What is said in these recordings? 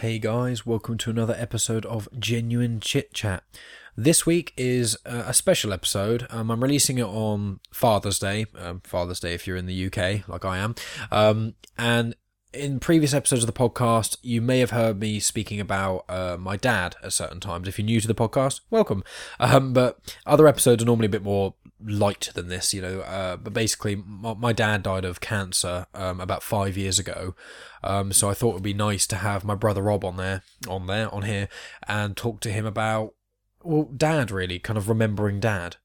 Hey guys, welcome to another episode of Genuine Chit Chat. This week is a special episode. Um, I'm releasing it on Father's Day. Um, Father's Day, if you're in the UK, like I am. Um, and in previous episodes of the podcast, you may have heard me speaking about uh, my dad at certain times. If you're new to the podcast, welcome. Um, but other episodes are normally a bit more light than this, you know. Uh, but basically, my, my, dad died of cancer um, about five years ago. Um, so I thought it would be nice to have my brother Rob on there, on there, on here, and talk to him about, well, dad really, kind of remembering dad.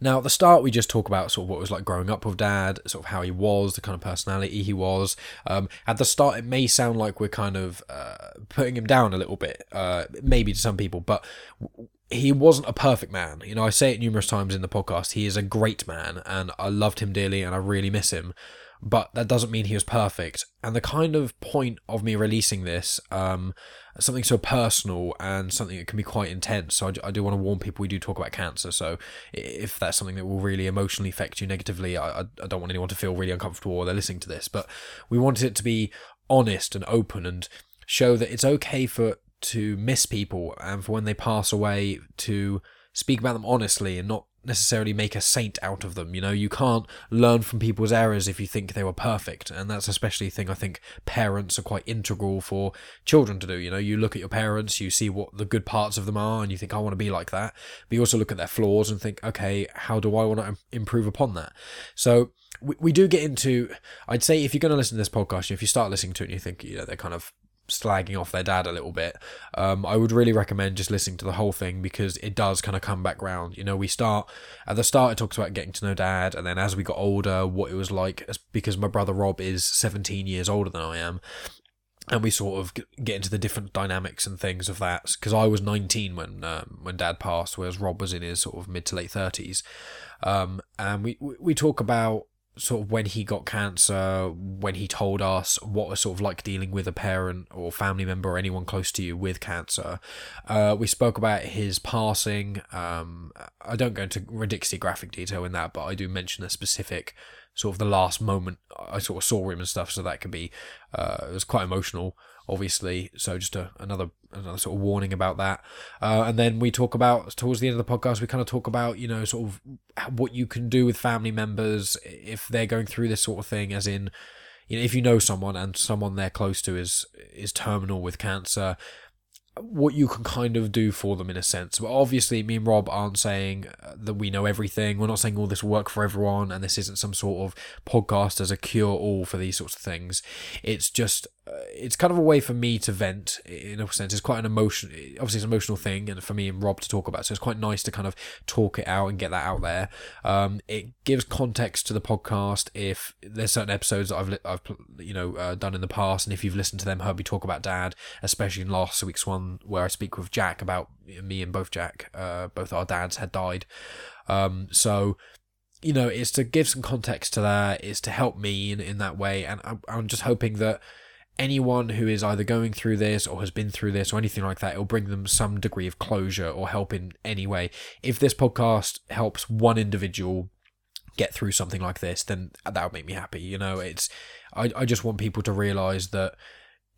Now, at the start, we just talk about sort of what it was like growing up with dad, sort of how he was, the kind of personality he was. Um, at the start, it may sound like we're kind of uh, putting him down a little bit, uh, maybe to some people, but he wasn't a perfect man. You know, I say it numerous times in the podcast. He is a great man, and I loved him dearly, and I really miss him but that doesn't mean he was perfect. And the kind of point of me releasing this, um, something so personal and something that can be quite intense. So I, I, do want to warn people we do talk about cancer. So if that's something that will really emotionally affect you negatively, I, I don't want anyone to feel really uncomfortable while they're listening to this. But we wanted it to be honest and open and show that it's okay for to miss people and for when they pass away to speak about them honestly and not necessarily make a saint out of them. You know, you can't learn from people's errors if you think they were perfect. And that's especially a thing I think parents are quite integral for children to do. You know, you look at your parents, you see what the good parts of them are, and you think, I want to be like that. But you also look at their flaws and think, okay, how do I want to improve upon that? So we, we do get into, I'd say if you're going to listen to this podcast, if you start listening to it and you think, you know, they're kind of slagging off their dad a little bit, um, I would really recommend just listening to the whole thing because it does kind of come back round. You know, we start at the start, it talks about getting to know dad, and then as we got older, what it was like because my brother Rob is 17 years older than I am. And we sort of get into the different dynamics and things of that because I was 19 when um, when Dad passed, whereas Rob was in his sort of mid to late 30s. Um, and we we talk about sort of when he got cancer, when he told us what was sort of like dealing with a parent or family member or anyone close to you with cancer. Uh, we spoke about his passing. Um, I don't go into ridiculously graphic detail in that, but I do mention a specific sort of the last moment I sort of saw him and stuff, so that could be uh, it was quite emotional obviously. So just a, another another sort of warning about that. Uh, and then we talk about towards the end of the podcast, we kind of talk about you know sort of what you can do with family members if they're going through this sort of thing, as in. You know, if you know someone and someone they're close to is is terminal with cancer, what you can kind of do for them in a sense. But obviously, me and Rob aren't saying uh, that we know everything. We're not saying all this will work for everyone, and this isn't some sort of podcast as a cure all for these sorts of things. It's just uh, it's kind of a way for me to vent in a sense. It's quite an emotion, obviously, it's an emotional thing, and for me and Rob to talk about. So it's quite nice to kind of talk it out and get that out there. Um, it gives context to the podcast if there's certain episodes that I've I've you know uh, done in the past, and if you've listened to them, heard me talk about Dad, especially in last week's one where I speak with Jack about me and both Jack, uh, both our dads had died. Um, so you know, it's to give some context to that. It's to help me in in that way, and I'm, I'm just hoping that anyone who is either going through this or has been through this or anything like that, it'll bring them some degree of closure or help in any way. If this podcast helps one individual get through something like this, then that would make me happy. You know, it's I, I just want people to realize that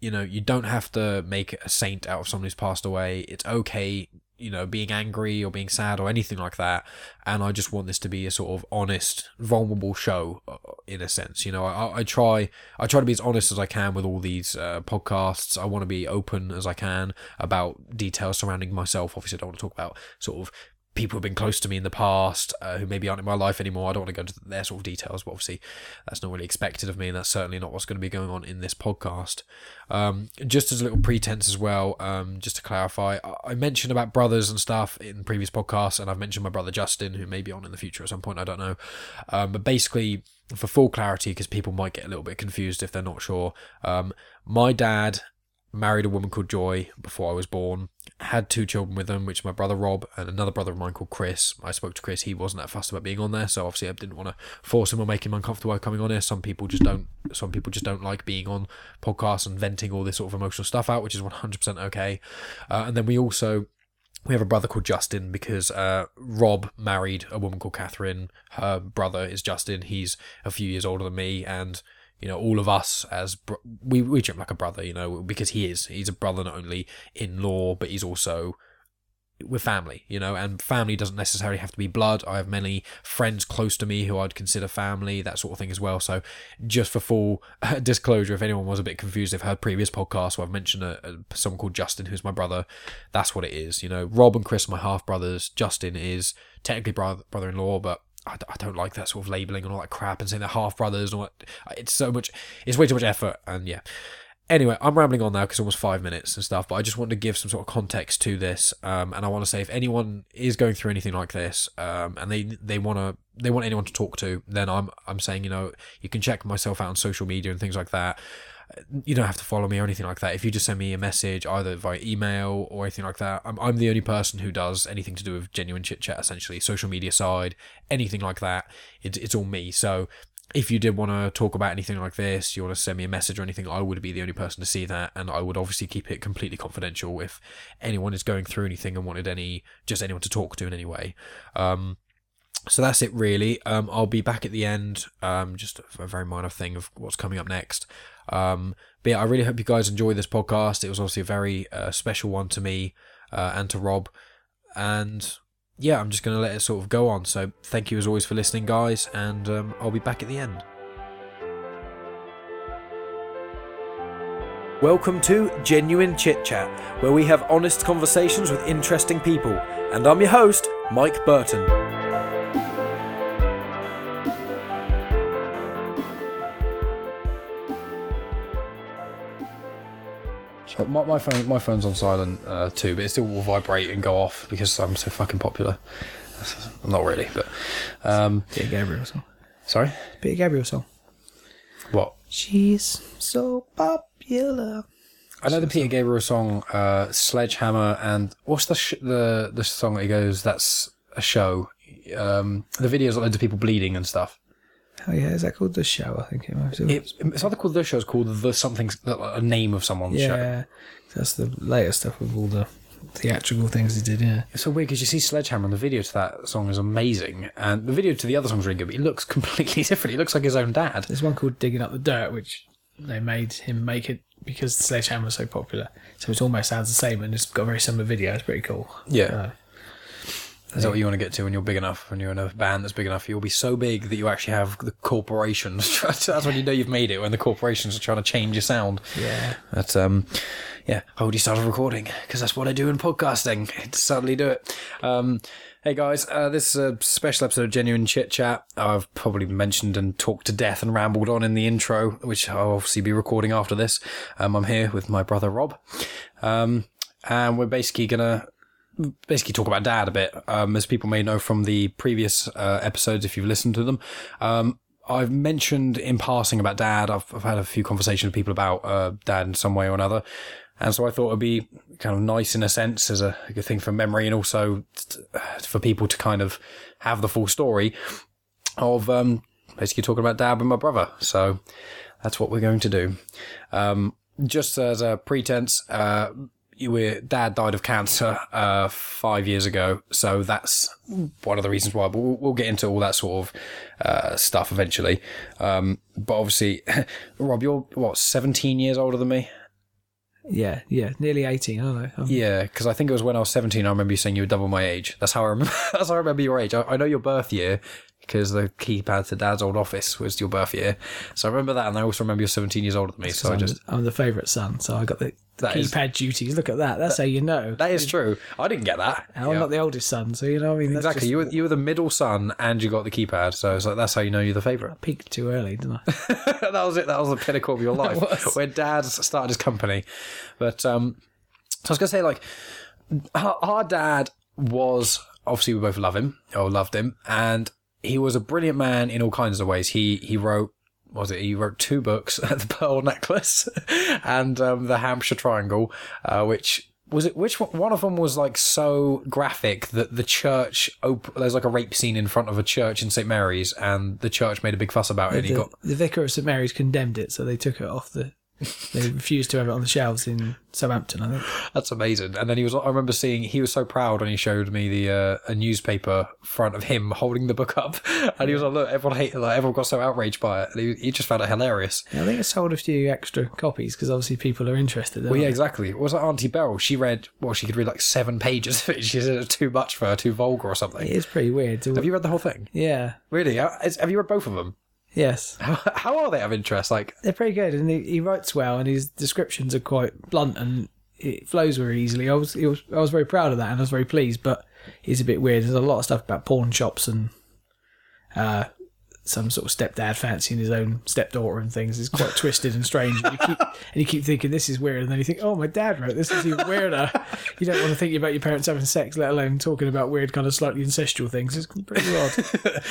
you know you don't have to make a saint out of someone who's passed away. It's okay you know, being angry or being sad or anything like that. And I just want this to be a sort of honest, vulnerable show, uh, in a sense. You know, I, I try, I try to be as honest as I can with all these uh, podcasts. I want to be open as I can about details surrounding myself. Obviously, I don't want to talk about sort of people who've been close to me in the past uh, who maybe aren't in my life anymore. I don't want to go into their sort of details, but obviously that's not really expected of me, and that's certainly not what's going to be going on in this podcast. Um, just as a little pretense as well, um, just to clarify, I mentioned about brothers and stuff in previous podcasts, and I've mentioned my brother Justin, who may be on in the future at some point, I don't know. Um, but basically, for full clarity, because people might get a little bit confused if they're not sure, um, my dad married a woman called Joy before I was born, had two children with them, which my brother Rob and another brother of mine called Chris. I spoke to Chris, he wasn't that fussed about being on there, so obviously I didn't want to force him or make him uncomfortable by coming on here. Some people just don't some people just don't like being on podcasts and venting all this sort of emotional stuff out, which is 100% okay. Uh, and then we also we have a brother called Justin because uh, Rob married a woman called Catherine. Her brother is Justin. He's a few years older than me, and you know, all of us as we we treat him like a brother, you know, because he is. He's a brother not only in law, but he's also with family, you know, and family doesn't necessarily have to be blood. I have many friends close to me who I'd consider family, that sort of thing as well. So, just for full disclosure, if anyone was a bit confused, they've heard previous podcasts where I've mentioned a, a, someone called Justin, who's my brother. That's what it is. You know, Rob and Chris my half brothers. Justin is technically brother brother in law, but I, I don't like that sort of labeling and all that crap and saying they're half brothers and that. It's so much, it's way too much effort. And yeah. Anyway, I'm rambling on now because almost five minutes and stuff, but I just want to give some sort of context to this. Um, and I want to say if anyone is going through anything like this, um, and they, they want to, they want anyone to talk to, then I'm, I'm saying, you know, you can check myself out on social media and things like that you don't have to follow me or anything like that. If you just send me a message either via email or anything like that, I'm, I'm the only person who does anything to do with genuine chit chat, essentially, social media side, anything like that. It, it's all me. So if you did want to talk about anything like this, you want to send me a message or anything, I would be the only person to see that, and I would obviously keep it completely confidential if anyone is going through anything and wanted any just anyone to talk to in any way. Um, so that's it really um, i'll be back at the end um, just a very minor thing of what's coming up next um, but yeah i really hope you guys enjoy this podcast it was obviously a very uh, special one to me uh, and to rob and yeah i'm just going to let it sort of go on so thank you as always for listening guys and um, i'll be back at the end Welcome to Genuine Chit Chat, where we have honest conversations with interesting people. And I'm your host, Mike Burton. So my, my phone my phone's on silent uh, too, but it still will vibrate and go off because I'm so fucking popular. Not really, but um, Peter Gabriel song. sorry. Peter Gabriel song. What? She's so popular. I know the Peter Gabriel song, uh, "Sledgehammer," and what's the sh- the the song that he goes? That's a show. Um, the videos of loads of people bleeding and stuff. Oh yeah, is that called the show? I think it might be. It, it's either called the show. It's called the something. A name of someone's show. yeah, that's the later stuff with all the theatrical things he did. Yeah, It's so weird because you see Sledgehammer and the video to that song is amazing, and the video to the other song's really good. But he looks completely different. He looks like his own dad. there's one called "Digging Up the Dirt," which they made him make it because Sledgehammer was so popular. So it almost sounds the same, and it's got a very similar video. It's pretty cool. Yeah. Uh, Is that what you want to get to when you're big enough? When you're in a band that's big enough, you'll be so big that you actually have the corporations. that's when you know you've made it. When the corporations are trying to change your sound. yeah, That's um, yeah, I already started recording because that's what I do in podcasting. I suddenly do it. Um, hey guys, uh, this is a special episode of Genuine Chit Chat. I've probably mentioned and talked to death and rambled on in the intro, which I'll obviously be recording after this. Um, I'm here with my brother Rob, um, and we're basically gonna basically talk about dad a bit. Um, as people may know from the previous uh, episodes, if you've listened to them, um, I've mentioned in passing about dad. I've, I've had a few conversations with people about uh, dad in some way or another. And so I thought it'd be kind of nice in a sense as a, a good thing for memory and also t- for people to kind of have the full story of um, basically talking about dad and my brother. So that's what we're going to do. Um, just as a pretense, uh, we dad died of cancer uh, five years ago, so that's one of the reasons why. But we'll, we'll get into all that sort of uh, stuff eventually. Um, but obviously, Rob, you're what seventeen years older than me. yeah, yeah. Nearly eighteen. I don't know. I'm- Yeah, because I think it was when I was seventeen. I remember you saying you were double my age. That's how I remember. that's how I remember your age. I, I know your birth year because the keypad to Dad's old office was your birth year. So I remember that, and I also remember you're seventeen years older than me. So I just I'm the favourite son, so I got the, the That is- keypad duties. Look at that. That's how you know. that is true. I didn't get that. And I'm Yeah. not the oldest son, so you know. what I mean, that's Exactly. just- You were you were the middle son, and you got the keypad. So it's like that's how you know you're the favourite. I peaked too early, didn't I? that was it. That was the pinnacle of your life, where Dad started his company. But um, so I was gonna say, like, our, our dad was obviously we both love him or loved him, and he was a brilliant man in all kinds of ways. He he wrote. Was it? He wrote two books, The Pearl Necklace and um, The Hampshire Triangle, uh, which was it? Which one, one of them was like so graphic that the church op- there's like a rape scene in front of a church in St Mary's, and the church made a big fuss about it. and he the, got the vicar of St Mary's condemned it, so they took it off the they refused to have it on the shelves in Southampton. I think. That's amazing. And then he was. I remember seeing he was so proud when he showed me the uh, a newspaper front of him holding the book up, and he was like, "Look, everyone hated. Like everyone got so outraged by it. And he, he just found it hilarious." Yeah, I think it sold a few extra copies because obviously people are interested. Well, yeah, exactly. It was like Auntie Beryl. She read. Well, she could read like seven pages of it. She said it was too much for her, too vulgar or something. It is pretty weird. Have you read the whole thing? Yeah. Really? Uh, Have you read both of them? Yes. How, how are they of interest? Like, They're pretty good, and he, he writes well, and his descriptions are quite blunt, and it flows very easily. I was, was I was very proud of that, and I was very pleased. But it's a bit weird. There's a lot of stuff about pawn shops and uh, some sort of stepdad fancying his own stepdaughter and things. is quite twisted and strange. And you, keep, and you keep thinking this is weird, and then you think, oh, my dad wrote this. Is even weirder. you don't want to think about your parents having sex, let alone talking about weird, kind of slightly incestual things. It's pretty odd.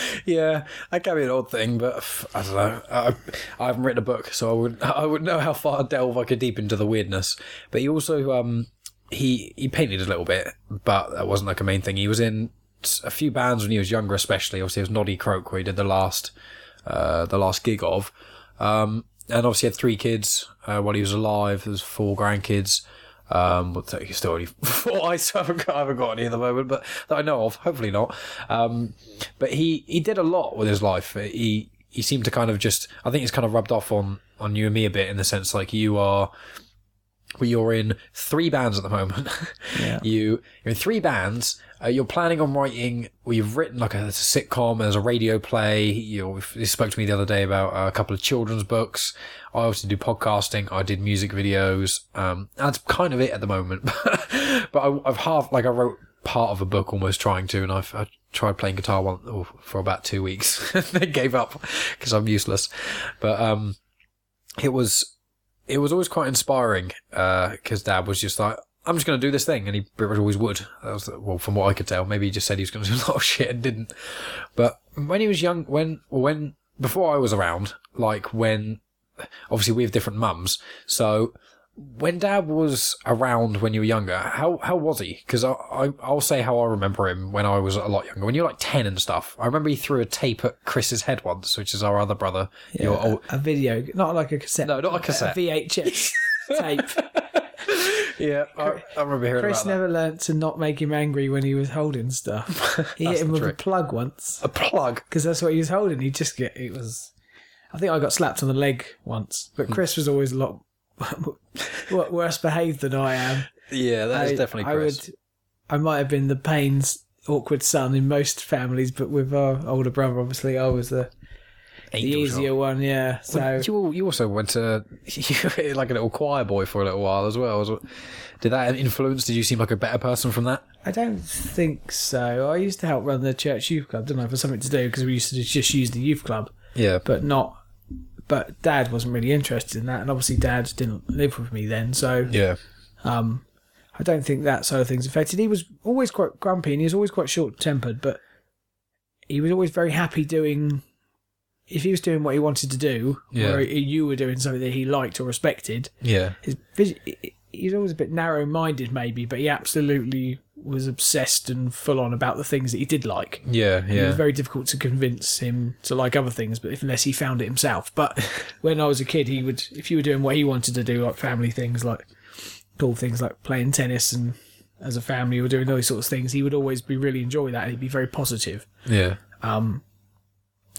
yeah, that can be an odd thing, but I don't know. I, I haven't written a book, so I would I would know how far delve I could deep into the weirdness. But he also um he he painted a little bit, but that wasn't like a main thing. He was in a few bands when he was younger, especially. Obviously, it was Noddy Croak where he did the last uh the last gig of. Um, and obviously had three kids uh, while he was alive. There's four grandkids. Um, but he's still only four. I haven't got, I haven't got any at the moment, but that I know of. Hopefully not. Um, but he he did a lot with his life. He he seemed to kind of just. I think it's kind of rubbed off on on you and me a bit in the sense like you are. You're in three bands at the moment. Yeah. you you're in three bands. Uh, you're planning on writing. Well, you've written like a, a sitcom. There's a radio play. You, you spoke to me the other day about uh, a couple of children's books. I also do podcasting. I did music videos. Um, that's kind of it at the moment. but I, I've half like I wrote part of a book almost trying to, and I've I tried playing guitar one oh, for about two weeks. then gave up because I'm useless. But um, it was it was always quite inspiring uh, because Dad was just like, "I'm just going to do this thing," and he pretty much always would. Was well, from what I could tell. Maybe he just said he was going to do a lot of shit and didn't. But when he was young, when when before I was around, like when obviously we have different mums, so when Dad was around when you were younger, how how was he? Because I, I I'll say how I remember him when I was a lot younger. When you were like ten and stuff, I remember he threw a tape at Chris's head once, which is our other brother. Your a, old, a video, not like a cassette. No, not a cassette. VHS tape. yeah, I, I remember hearing Chris never learnt to not make him angry when he was holding stuff. He hit him with trick. a plug once A plug. because that's what he was holding. He just get it was. I think I got slapped on the leg once, but hmm. Chris was always a lot worse behaved than I am. Yeah, that is I, definitely I Chris. would. I might have been the pains awkward son in most families, but with our older brother, obviously, I was the, the easier shot. one. Yeah, so you you also went to you were like a little choir boy for a little while as well. Was- Did that influence? Did you seem like a better person from that? I don't think so. I used to help run the church youth club, didn't I, for something to do because we used to just use the youth club, Yeah, but not. But Dad wasn't really interested in that, and obviously Dad didn't live with me then, so yeah, um, I don't think that sort of things affected. He was always quite grumpy, and he was always quite short tempered, but he was always very happy doing. If he was doing what he wanted to do, Yeah. or you were doing something that he liked or respected, yeah, his vis- he was always a bit narrow minded, maybe, but he absolutely was obsessed and full on about the things that he did like. yeah, yeah. It was very difficult to convince him to like other things, but if, unless he found it himself. But when I was a kid, he would, if you were doing what he wanted to do, like family things, like cool things like playing tennis and as a family or doing those sorts of things, he would always be really enjoy that. And he'd be very positive. yeah. Um,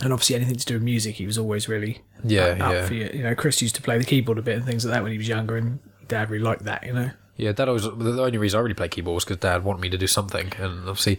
and obviously anything to do with music, he was always really Yeah, up yeah, for you. You know, Chris used to play the keyboard a bit and things like that when he was younger, and Dad really liked that. You know. yeah. Dad always the only reason I really play keyboard was because Dad wanted me to do something, and obviously,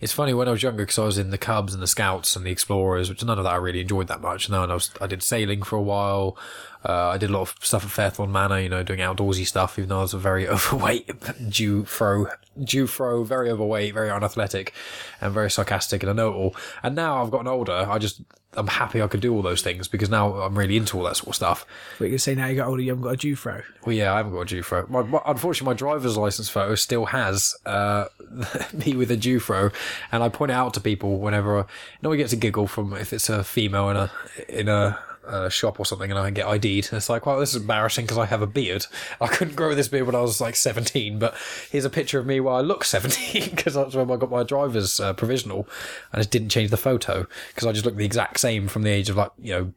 it's funny when I was younger because I was in the Cubs and the Scouts and the Explorers, which none of that I really enjoyed that much. And I was I did sailing for a while. Uh, I did a lot of stuff at Fairthorne Manor, you know, doing outdoorsy stuff, even though I was a very overweight Jew fro, Jew fro, very overweight, very unathletic, and very sarcastic and a know-it-all. And now I've gotten older, I just, I'm happy I could do all those things because now I'm really into all that sort of stuff. But you say now you got older, you haven't got a Jufro. Well, yeah, I haven't got a Jufro. My, my, unfortunately, my driver's license photo still has uh, me with a Jufro, and I point it out to people whenever. I, you know, we get a giggle from if it's a female in a in a. Uh, shop or something and I get ID'd. It's like, well, this is embarrassing because I have a beard. I couldn't grow this beard when I was like 17, but here's a picture of me while I look 17 because that's when I got my driver's uh, provisional. I just didn't change the photo because I just looked the exact same from the age of like, you know,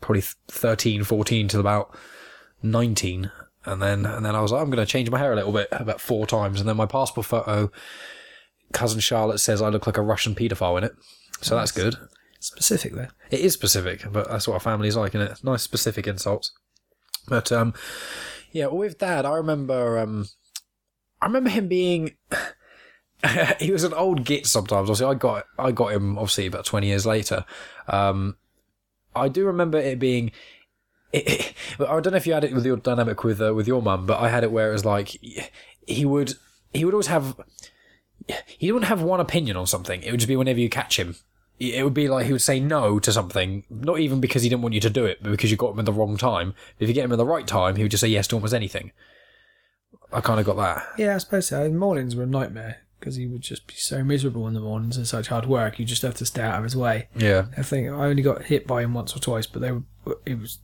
probably 13, 14 till about nineteen, and then and then I was like, I'm going to change my hair a little bit about four times, and then my passport photo, cousin Charlotte says I look like a Russian paedophile in it, so that's good. Specific there. It is specific, but that's what our family's like, isn't it? Nice specific insults. But um, yeah, with Dad, I remember um, I remember him being. he was an old git sometimes. Obviously, I got I got him obviously about twenty years later. Um, I do remember it being. It, it, I don't know if you had it with your dynamic with uh, with your mum, but I had it where it was like he would he would always have he wouldn't have one opinion on something. It would just be whenever you catch him. It would be like he would say no to something, not even because he didn't want you to do it, but because you got him at the wrong time. If you get him at the right time, he would just say yes to almost anything. I kind of got that. Yeah, I suppose so. Mornings were a nightmare because he would just be so miserable in the mornings and such hard work. You just have to stay out of his way. Yeah. I think I only got hit by him once or twice, but they were, it was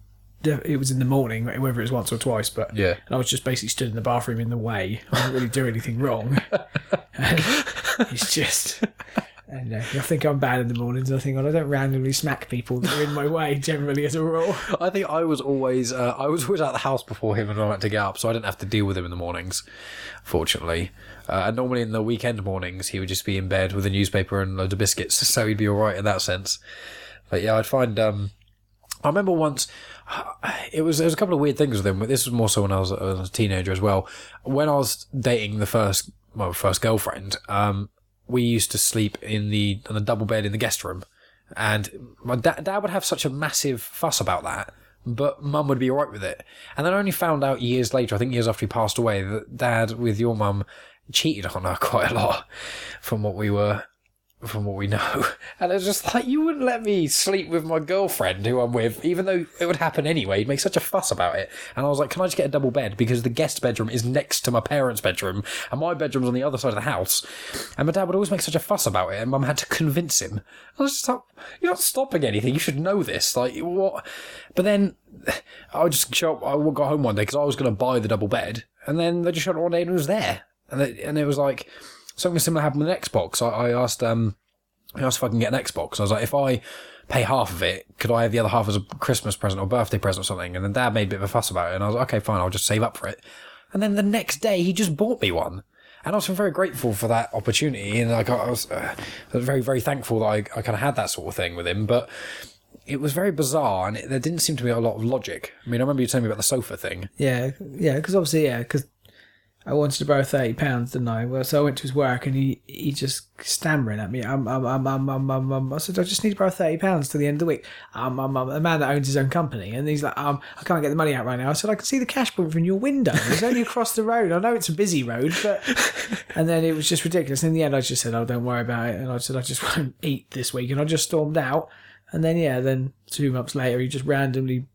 it was in the morning, whether it was once or twice. But Yeah. and I was just basically stood in the bathroom in the way. I didn't really do anything wrong. and it's just. And uh, I think I'm bad in the mornings. I think I don't randomly smack people that are in my way generally as a rule. I think I was always uh, I was always at the house before him and I had to get up, so I didn't have to deal with him in the mornings. Fortunately, uh, and normally in the weekend mornings he would just be in bed with a newspaper and loads of biscuits, so he'd be all right in that sense. But yeah, I'd find. Um, I remember once it was there was a couple of weird things with him. But this was more so when I was, I was a teenager as well. When I was dating the first well first girlfriend, um, we used to sleep in the on a double bed in the guest room, and my dad, dad would have such a massive fuss about that, but mum would be alright with it. And then I only found out years later, I think years after he passed away, that dad with your mum cheated on her quite a lot, from what we were. From what we know, and it's just like you wouldn't let me sleep with my girlfriend who I'm with, even though it would happen anyway. He'd make such a fuss about it, and I was like, "Can I just get a double bed?" Because the guest bedroom is next to my parents' bedroom, and my bedroom's on the other side of the house. And my dad would always make such a fuss about it, and mum had to convince him. I was just like, "You're not stopping anything. You should know this." Like what? But then I just show up. I got home one day because I was going to buy the double bed, and then they just showed up one day and it was there, and it, and it was like something similar happened with an Xbox. I, I asked um I asked if I can get an Xbox. I was like, if I pay half of it, could I have the other half as a Christmas present or birthday present or something? And then Dad made a bit of a fuss about it, and I was like, okay, fine, I'll just save up for it. And then the next day, he just bought me one. And I was very grateful for that opportunity, and like I was, uh, I was very, very thankful that I, I kind of had that sort of thing with him. But it was very bizarre, and it, there didn't seem to be a lot of logic. I mean, I remember you telling me about the sofa thing. Yeah, yeah, because obviously, yeah, because I wanted to borrow thirty pounds, didn't I? Well, so I went to his work, and he he just stammering at me. Um, um, um, um, um, um, um. I said, I just need to borrow thirty pounds to the end of the week. Um, um, um, a man that owns his own company, and he's like, um, I can't get the money out right now. I said, I can see the cash book from your window. It's only across the road. I know it's a busy road, but. And then it was just ridiculous. In the end, I just said, Oh, don't worry about it. And I said, I just won't eat this week, and I just stormed out. And then yeah, then two months later, he just randomly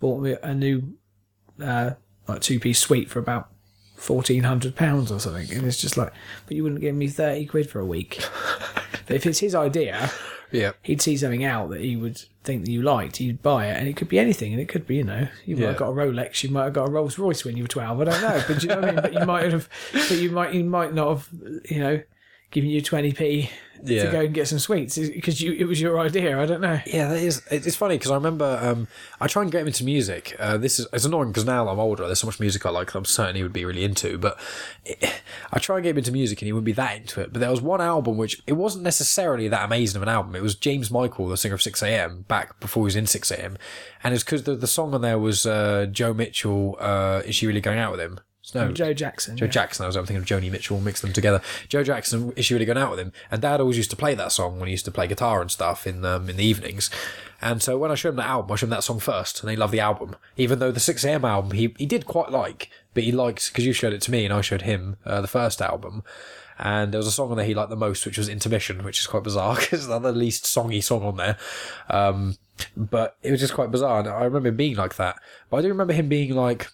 bought me a new uh, like two piece suite for about fourteen hundred pounds or something, and it's just like, but you wouldn't give me thirty quid for a week. but if it's his idea, Yeah. he'd see something out that he would think that you liked, he'd buy it, and it could be anything, and it could be you know, you might Yeah. have got a Rolex, you might have got a Rolls Royce when you were twelve, I don't know, but you know what I mean? But you might have, but you might, you might not have, you know. Giving you twenty p Yeah. to go and get some sweets because you it was your idea. I don't know. Yeah, that is. It's funny because I remember um, I try and get him into music. Uh, this is it's annoying because now I'm older, there's so much music I like that I'm certain he would be really into. But it, I try and get him into music and he wouldn't be that into it. But there was one album which it wasn't necessarily that amazing of an album. It was James Michael, the singer of Sixx:A.M., back before he was in Sixx:A.M., and it's because the the song on there was uh, Joe Mitchell. Uh, is she really going out with him? No, Joe Jackson. Joe yeah. Jackson. I was thinking of Joni Mitchell, mix them together. Joe Jackson, is she really going out with him? And Dad always used to play that song when he used to play guitar and stuff in um, in the evenings. And so when I showed him that album, I showed him that song first, and he loved the album. Even though the Sixx:A.M. album he he did quite like, but he liked because you showed it to me and I showed him uh, the first album. And there was a song on there he liked the most, which was Intermission, which is quite bizarre because it's the least songy song on there. Um, but it was just quite bizarre. And I remember him being like that. But I do remember him being like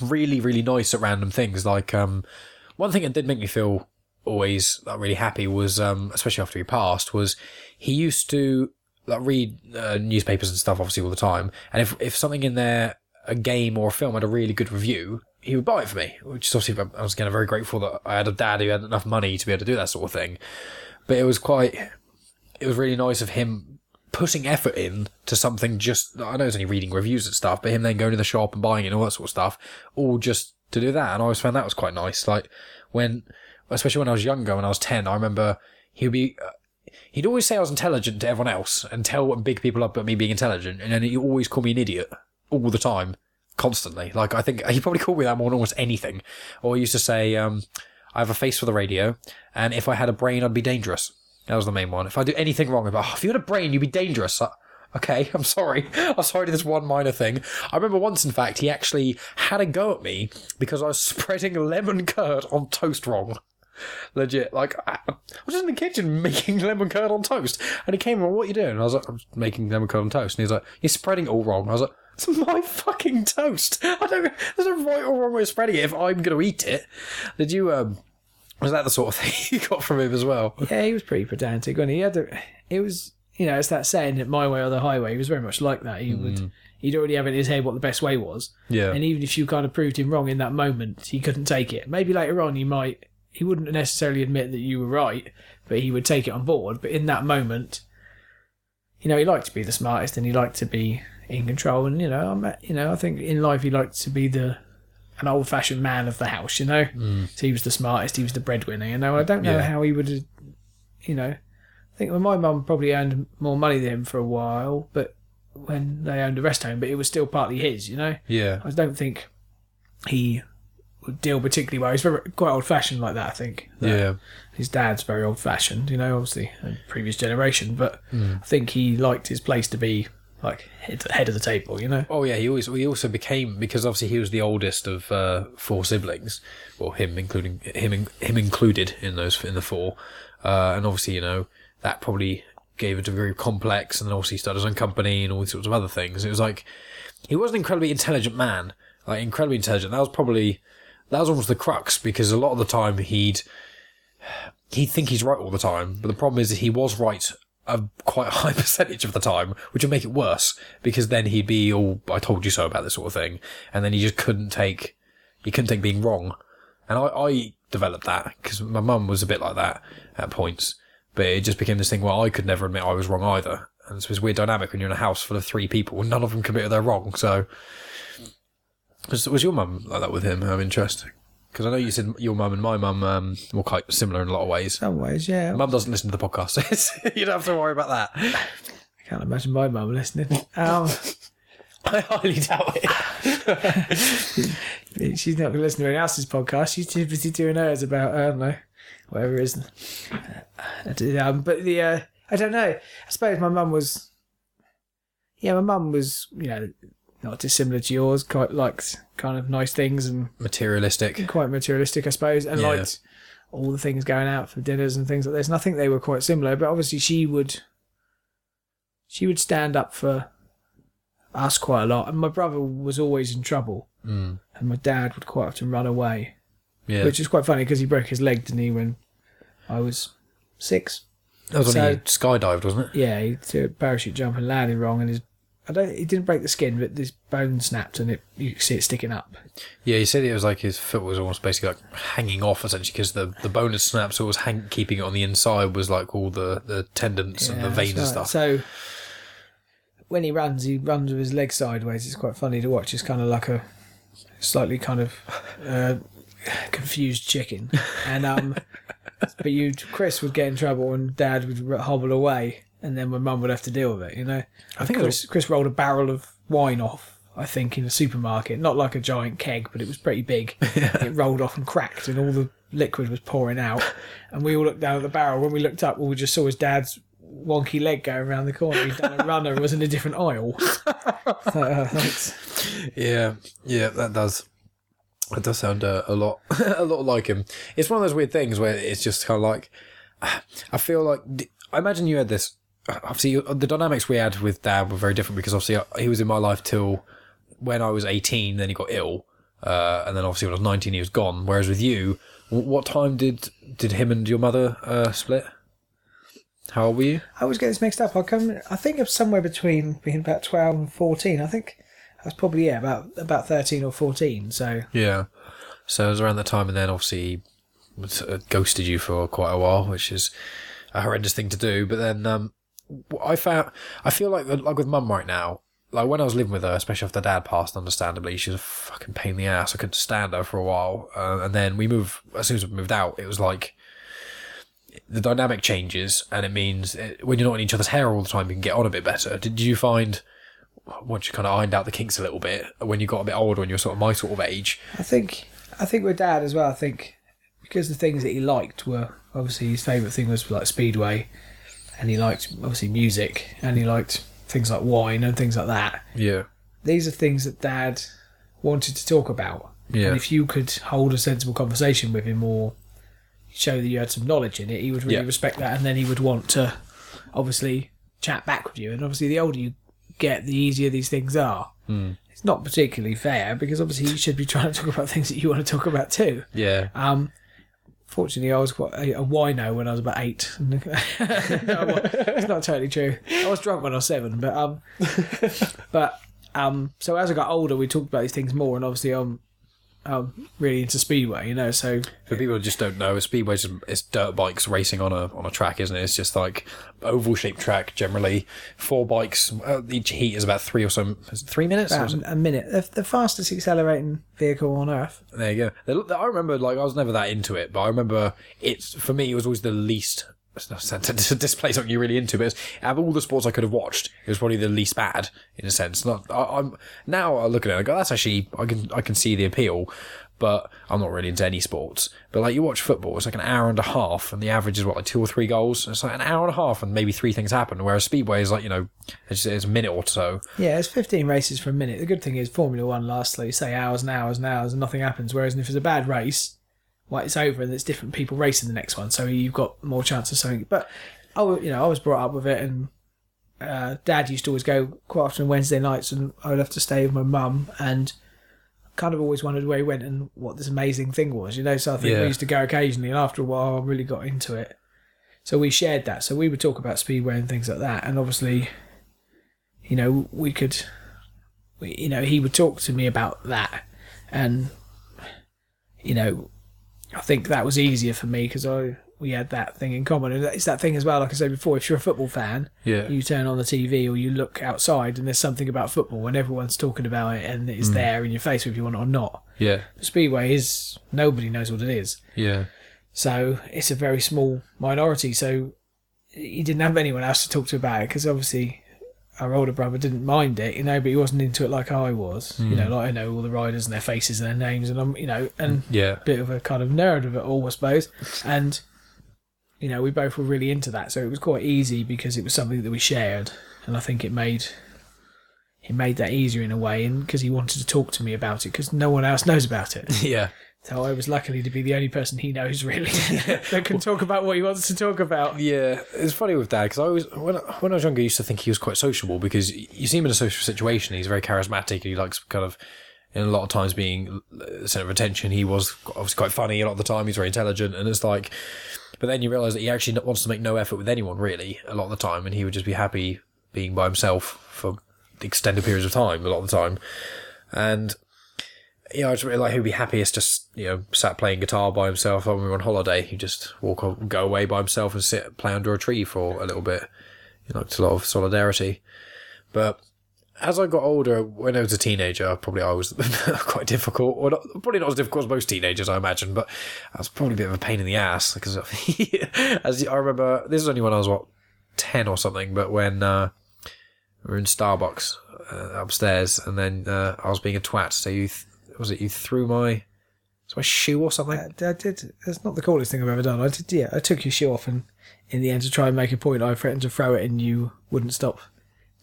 really, really nice at random things. Like, um, one thing that did make me feel always like, really happy was, um, especially after he passed, was he used to like read uh, newspapers and stuff, obviously all the time. And if if something in there, a game or a film had a really good review, he would buy it for me. Which is obviously I was kind of very grateful that I had a dad who had enough money to be able to do that sort of thing. But it was quite, it was really nice of him putting effort in to something just I know it's only reading reviews and stuff, but him then going to the shop and buying it and all that sort of stuff, all just to do that. And I always found that was quite nice. Like when, especially when I was younger, when I was ten, I remember he would be. Uh, he'd always say I was intelligent to everyone else and tell big people about me being intelligent, and then he always call me an idiot all the time, constantly. Like I think he probably called me that more than almost anything. Or he used to say, um, "I have a face for the radio, and if I had a brain, I'd be dangerous." That was the main one. If I do anything wrong, about oh, if you had a brain, you'd be dangerous. Uh, okay, I'm sorry. I'm sorry to this one minor thing. I remember once, in fact, he actually had a go at me because I was spreading lemon curd on toast wrong. Legit, like I was just in the kitchen making lemon curd on toast, and he came and what are you doing? And I was like, I'm making lemon curd on toast, and he's like, you're spreading it all wrong. I was like, it's my fucking toast. I don't. There's no right or wrong way of spreading it if I'm going to eat it. Did you um? Was that the sort of thing you got from him as well? Yeah, he was pretty pedantic. When he he had the, it was you know it's that saying that my way or the highway. He was very much like that. He would mm. he'd already have in his head what the best way was. Yeah. And even if you kind of proved him wrong in that moment, he couldn't take it. Maybe later on, he might he wouldn't necessarily admit that you were right, but he would take it on board. But in that moment, you know, he liked to be the smartest and he liked to be in control. And you know, I'm, you know, I think in life he liked to be the an old fashioned man of the house. You know, so he was the smartest. He was the breadwinner. You know, I don't know Yeah. how he would, have, you know. I think well, my mum probably earned more money than him for a while, but when they owned a rest home, but it was still partly his. You know, Yeah. I don't think he would deal particularly well. He's very quite old fashioned like that. I think. Yeah. His dad's very old fashioned, you know, obviously a previous generation, but Hmm. I think he liked his place to be like head, of the table, you know. Oh yeah, he always he also became because obviously he was the oldest of uh, four siblings, well him including him in- him included in those in the four, uh, and obviously you know that probably gave it a very complex, and then obviously he started his own company and all sorts of other things. It was like he was an incredibly intelligent man, like incredibly intelligent. That was probably that was almost the crux because a lot of the time he'd he'd think he's right all the time, but the problem is that he was right a quite high percentage of the time, which would make it worse because then he'd be all "I told you so" about this sort of thing, and then he just couldn't take he couldn't take being wrong, and I, I developed that because my mum was a bit like that at points, but it just became this thing where I could never admit I was wrong either, and it's this weird dynamic when you're in a house full of three people and none of them admit they're wrong. So, was, was your mum like that with him? I'm interested. Because I know you said your mum and my mum um, were quite similar in a lot of ways. Some ways, yeah. Mum doesn't listen to the podcast, so you don't have to worry about that. I can't imagine my mum listening. Um, I highly doubt it. she's not going to listen to anyone else's podcast. She's too busy doing hers about, I don't know, whatever it is. Um, but the, uh, I don't know. I suppose my mum was, yeah, my mum was, you know, not dissimilar to yours, quite liked kind of nice things and Materialistic. quite materialistic, I suppose, and Yeah. liked all the things going out for dinners and things like this. And I think they were quite similar, but obviously she would she would stand up for us quite a lot. And my brother was always in trouble, Mm. and my dad would quite often run away, Yeah. which is quite funny because he broke his leg, didn't he, when I was six? that was when he skydived, wasn't it? Yeah, he did a parachute jump and landed wrong, and his I don't. He didn't break the skin, but his bone snapped, and it you could see it sticking up. Yeah, he said it was like his foot was almost basically like hanging off essentially because the, the bone had snapped, so it was hang- keeping it on the inside was like all the, the tendons and the veins and that's stuff. right. So when he runs, he runs with his leg sideways. It's quite funny to watch. It's kind of like a slightly kind of uh, confused chicken. And um, but you, Chris would get in trouble, and Dad would r- hobble away, and then my mum would have to deal with it. You know, I think it Chris, Chris rolled a barrel of wine off. I think in a supermarket, not like a giant keg, but it was pretty big. It rolled off and cracked, and all the liquid was pouring out. And we all looked down at the barrel. When we looked up, we just saw his dad's wonky leg going around the corner. He'd done a runner and was in a different aisle. So, uh, thanks. Yeah, yeah, that does. That does sound uh, a lot, a lot like him. It's one of those weird things where it's just kind of like, I feel like I imagine you had this. Obviously, the dynamics we had with Dad were very different because obviously uh, he was in my life till when I was eighteen. Then he got ill, uh, and then obviously when I was nineteen, he was gone. Whereas with you, what time did did him and your mother uh, split? How old were you? I always get this mixed up. I come. I think it was somewhere between being about twelve and fourteen. I think I was probably yeah about about thirteen or fourteen. So Yeah. So it was around that time, and then obviously he uh, ghosted you for quite a while, which is a horrendous thing to do. But then, um, I found I feel like like with mum right now. Like when I was living with her, especially after dad passed, understandably, she was a fucking pain in the ass. I couldn't stand her for a while, uh, and then we moved. As soon as we moved out, it was like the dynamic changes, and it means it, when you're not in each other's hair all the time, you can get on a bit better. Did you find once you kind of ironed out the kinks a little bit when you got a bit older, when you're sort of my sort of age? I think I think with dad as well. I think because the things that he liked were obviously his favourite thing was like speedway, and he liked obviously music, and he liked things like wine and things like that. Yeah, These are things that dad wanted to talk about. yeah, And if you could hold a sensible conversation with him or show that you had some knowledge in it, he would really Yeah. respect that, and then he would want to obviously chat back with you. And obviously, the older you get, the easier these things are. Hmm. It's not particularly fair because obviously you should be trying to talk about things that you want to talk about too. yeah. Um, fortunately, I was quite a, a wino when I was about eight. no, it's not totally true. I was drunk when I was seven, but um, but um, so as I got older, we talked about these things more, and obviously, I'm um, really into speedway, you know. So For people who just don't know, a speedway is it's dirt bikes racing on a on a track, isn't it? It's just like oval shaped track generally. Four bikes. Uh, each heat is about three or so. Is it three minutes? Or about a minute, the, the fastest accelerating vehicle on earth. There you go. I remember, like, I was never that into it, but I remember it's for me. It was always the least. It's not to display something you're really into, but out of all the sports I could have watched, it was probably the least bad in a sense. Not, I, I'm now I look at it, I go, that's actually I can I can see the appeal, but I'm not really into any sports. But like you watch football, it's like an hour and a half, and the average is what like two or three goals. It's like an hour and a half, and maybe three things happen. Whereas speedway is like you know, it's, it's a minute or so. Yeah, it's 15 races for a minute. The good thing is Formula One lasts, like say, hours and hours and hours, and nothing happens. Whereas if it's a bad race, well, it's over, and there's different people racing the next one, so you've got more chance of something. But I, you know, I was brought up with it, and uh, Dad used to always go quite often Wednesday nights, and I would have to stay with my mum, and kind of always wondered where he went and what this amazing thing was, you know. So I think Yeah. we used to go occasionally, and after a while, I really got into it. So we shared that. So we would talk about speedway and things like that, and obviously, you know, we could, we, you know, he would talk to me about that, and you know, I think that was easier for me because I we had that thing in common, and it's that thing as well. Like I said before, if you're a football fan, Yeah, you turn on the TV or you look outside, and there's something about football, and everyone's talking about it, and it's mm. there in your face whether you want it or not. yeah, The Speedway is nobody knows what it is. yeah, So it's a very small minority. So he didn't have anyone else to talk to about it because obviously our older brother didn't mind it, you know, but he wasn't into it like I was. You know, hmm. like I know all the riders and their faces and their names, and I'm, you know, and yeah. a bit of a kind of nerd of it all, I suppose. And you know, we both were really into that, so it was quite easy because it was something that we shared, and I think it made. It made that easier in a way, and because he wanted to talk to me about it, because no one else knows about it. Yeah, So I was luckily to be the only person he knows really that can talk about what he wants to talk about. Yeah, it's funny with dad because I always when when I was younger, I used to think he was quite sociable because you see him in a social situation, he's very charismatic and he likes kind of. In a lot of times being the centre of attention, he was obviously quite funny a lot of the time. He's very intelligent, and it's like, but then you realise that he actually wants to make no effort with anyone really a lot of the time, and he would just be happy being by himself for extended periods of time a lot of the time, and you know, I just really like he'd be happiest just you know sat playing guitar by himself when we were on holiday. He'd just walk o- go away by himself and sit play under a tree for a little bit. He liked a lot of solidarity, but as I got older, when I was a teenager, probably I was quite difficult, or not, probably not as difficult as most teenagers, I imagine, but I was probably a bit of a pain in the ass because, as I remember, this is only when I was what ten or something, but when uh, we were in Starbucks uh, upstairs, and then uh, I was being a twat, so you th- was it you threw my was my shoe or something? I, I did. That's not the coolest thing I've ever done. I did. Yeah, I took your shoe off, and in the end, to try and make a point, I threatened to throw it, and you wouldn't stop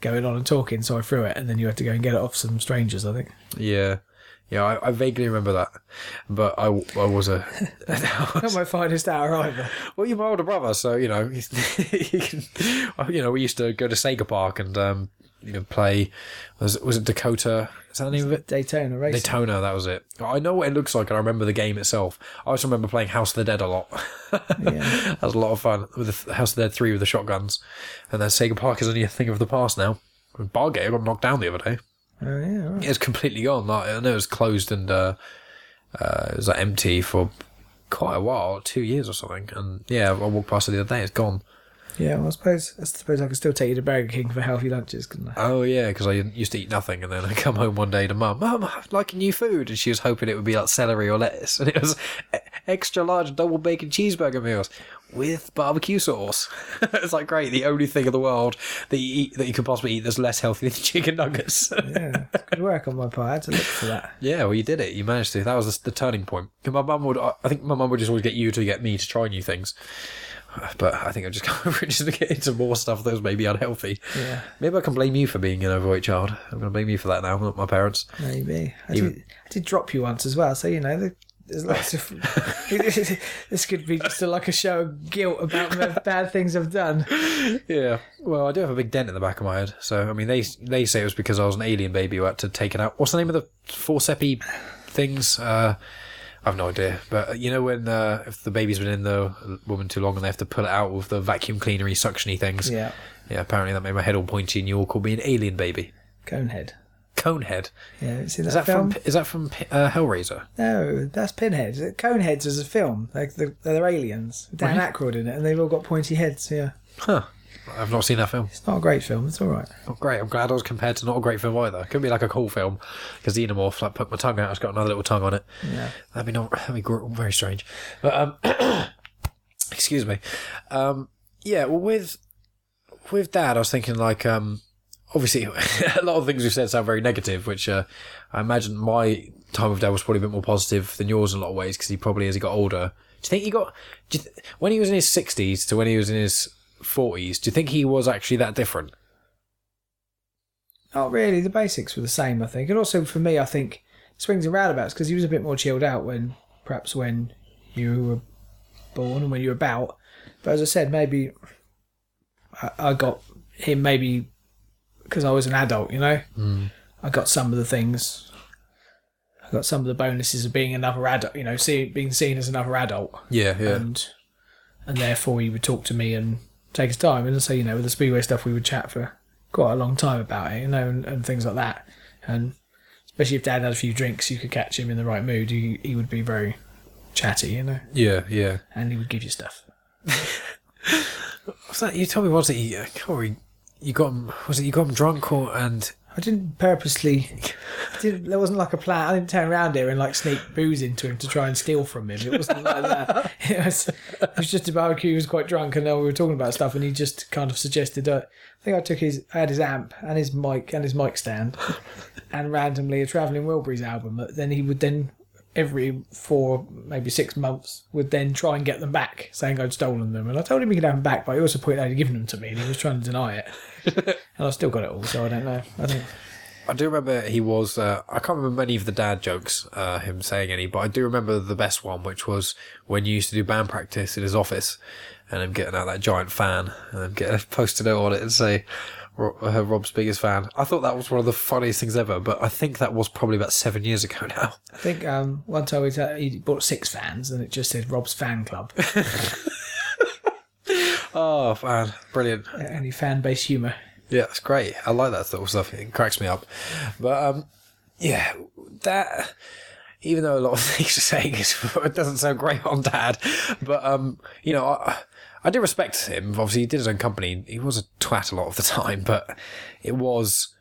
going on and talking, so I threw it, and then you had to go and get it off some strangers. I think. Yeah. Yeah, I, I vaguely remember that, but I, I was a Not my finest hour either. Well, you're my older brother, so you know, you can, you know, we used to go to Sega Park and um, you know play. Was was it Dakota? Is that the name of it? Daytona racing. Daytona. That was it. I know what it looks like, and I remember the game itself. I also remember playing House of the Dead a lot. Yeah. that was a lot of fun with the House of the Dead three with the shotguns, and then Sega Park is only a thing of the past now. Bargate got knocked down the other day. Oh yeah. Right. It's completely gone. Like, I know it was closed and uh, uh, it was like, empty for quite a while, two years or something. And yeah, I walked past it the other day. It's gone. Yeah, well, I suppose I suppose I could still take you to Burger King for healthy lunches, couldn't I? Oh yeah, because I used to eat nothing, and then I come home one day to mum, mum, I like new food, and she was hoping it would be like celery or lettuce, and it was extra large double bacon cheeseburger meals with barbecue sauce. it's like great, the only thing in the world that you eat that you could possibly eat that's less healthy than chicken nuggets. Yeah, good work on my part. I had to look for that. yeah, well, you did it. You managed to. That was the, the turning point. 'Cause My mum would. I think my mum would just always get you to get me to try new things. But I think I'm just got just to get into more stuff that was maybe unhealthy. Yeah, Maybe I can blame you for being an overweight child. I'm going to blame you for that now, not my parents. maybe. I Even- did, I did drop you once as well, so you know. there- There's lots of. this could be just a, like a show of guilt about the bad things I've done. Yeah. Well, I do have a big dent in the back of my head. So, I mean, they they say it was because I was an alien baby who had to take it out. What's the name of the forceps things? Uh, I've no idea. But uh, you know when uh, if the baby's been in the woman too long and they have to pull it out with the vacuum cleanery suctiony things. Yeah, Yeah. Apparently that made my head all pointy, and you all called me an alien baby. Conehead. Conehead. Yeah, see that, Is that film? from is that from uh, Hellraiser? No, that's Pinhead. Coneheads is a film. Like the, they're aliens. Dan Aykroyd in it, and they've all got pointy heads. Yeah, Huh. I've not seen that film. it's not a great film. It's all right. Oh, great. I'm glad I was compared to not a great film either. Could be like a cool film because Xenomorph like put my tongue out. It's got another little tongue on it. Yeah. That'd be not. That'd be gr- very strange. But um, excuse me. Um, yeah. Well, with with Dad, I was thinking like um, obviously a lot of things we've said sound very negative, which uh, I imagine my time with Dad was probably a bit more positive than yours in a lot of ways because he probably as he got older. Do you think he got do you th- when he was in his sixties to when he was in his forties? Do you think he was actually that different? Not really. The basics were the same, I think. And also for me, I think swings and roundabouts because he was a bit more chilled out when perhaps when you were born and when you were about. But as I said, maybe I, I got him maybe because I was an adult. You know, hmm. I got some of the things. I got some of the bonuses of being another adult. You know, see, being seen as another adult. Yeah, yeah. and and therefore he would talk to me and take his time. And so you know, with the speedway stuff, we would chat for quite a long time about it, you know, and, and things like that. And especially if Dad had a few drinks, you could catch him in the right mood. He he would be very chatty, you know, yeah, yeah. and he would give you stuff. Was that you told me you, or you, you got him? Was it you got him drunk or and? I didn't purposely. I didn't, there wasn't like a plan. I didn't turn around here and like sneak booze into him to try and steal from him. It wasn't like that. It was, it was just a barbecue. He was quite drunk, and then we were talking about stuff, and he just kind of suggested. Uh, I think I took his, I had his amp and his mic and his mic stand, and randomly a Travelling Wilburys album. But then he would then every four, maybe six months, would then try and get them back, saying I'd stolen them. And I told him he could have them back, but he also pointed out he'd given them to me, and he was trying to deny it. And I still got it all, so I don't know. I think. I do remember he was. Uh, I can't remember many of the dad jokes, uh, him saying any, but I do remember the best one, which was when you used to do band practice in his office, and him getting out that giant fan and then getting posted it on it and say. Uh, Rob's biggest fan. I thought that was one of the funniest things ever, but I think that was probably about seven years ago now. I think um, one time he, ta- he bought six fans and it just said Rob's fan club. Oh, man. brilliant! Any fan based humour. Yeah, it's great. I like that sort of stuff. It cracks me up. But um, yeah, that even though a lot of things you're saying is it doesn't sound great on Dad, but um, you know, I, I do respect him. Obviously, he did his own company. He was a twat a lot of the time, but it was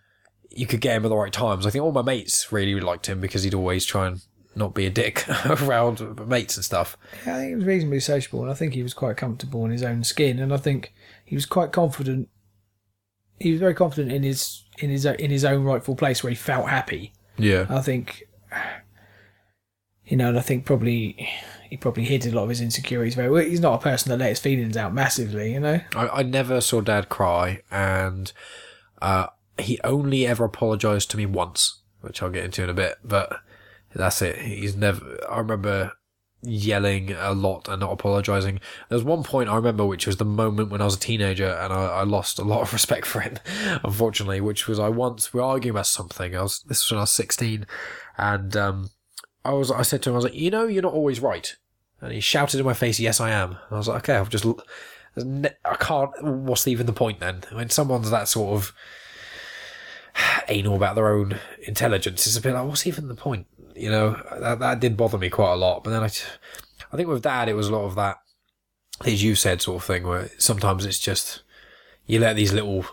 you could get him at the right times. I think all my mates really liked him because he'd always try and not be a dick around mates and stuff. Yeah, I think he was reasonably sociable and I think he was quite comfortable in his own skin and I think he was quite confident. He was very confident in his in his in his own rightful place where he felt happy. Yeah, I think, you know, and I think probably he probably hid a lot of his insecurities very well. He's not a person that let his feelings out massively, you know. I, I never saw Dad cry, and uh, he only ever apologized to me once, which I'll get into in a bit. But that's it. He's never. I remember yelling a lot and not apologizing. There was one point I remember, which was the moment when I was a teenager, and I, I lost a lot of respect for him, unfortunately. Which was I once we were arguing about something. I was this was when I was sixteen, and um, I was I said to him, I was like, you know, you're not always right. And he shouted in my face, "Yes, I am." And I was like, "Okay, I've just there's I can't. What's even the point then? When someone's that sort of anal about their own intelligence, it's a bit like, what's even the point? You know, that, that did bother me quite a lot. But then I, I think with Dad, it was a lot of that. as you said, sort of thing, where sometimes it's just you let these little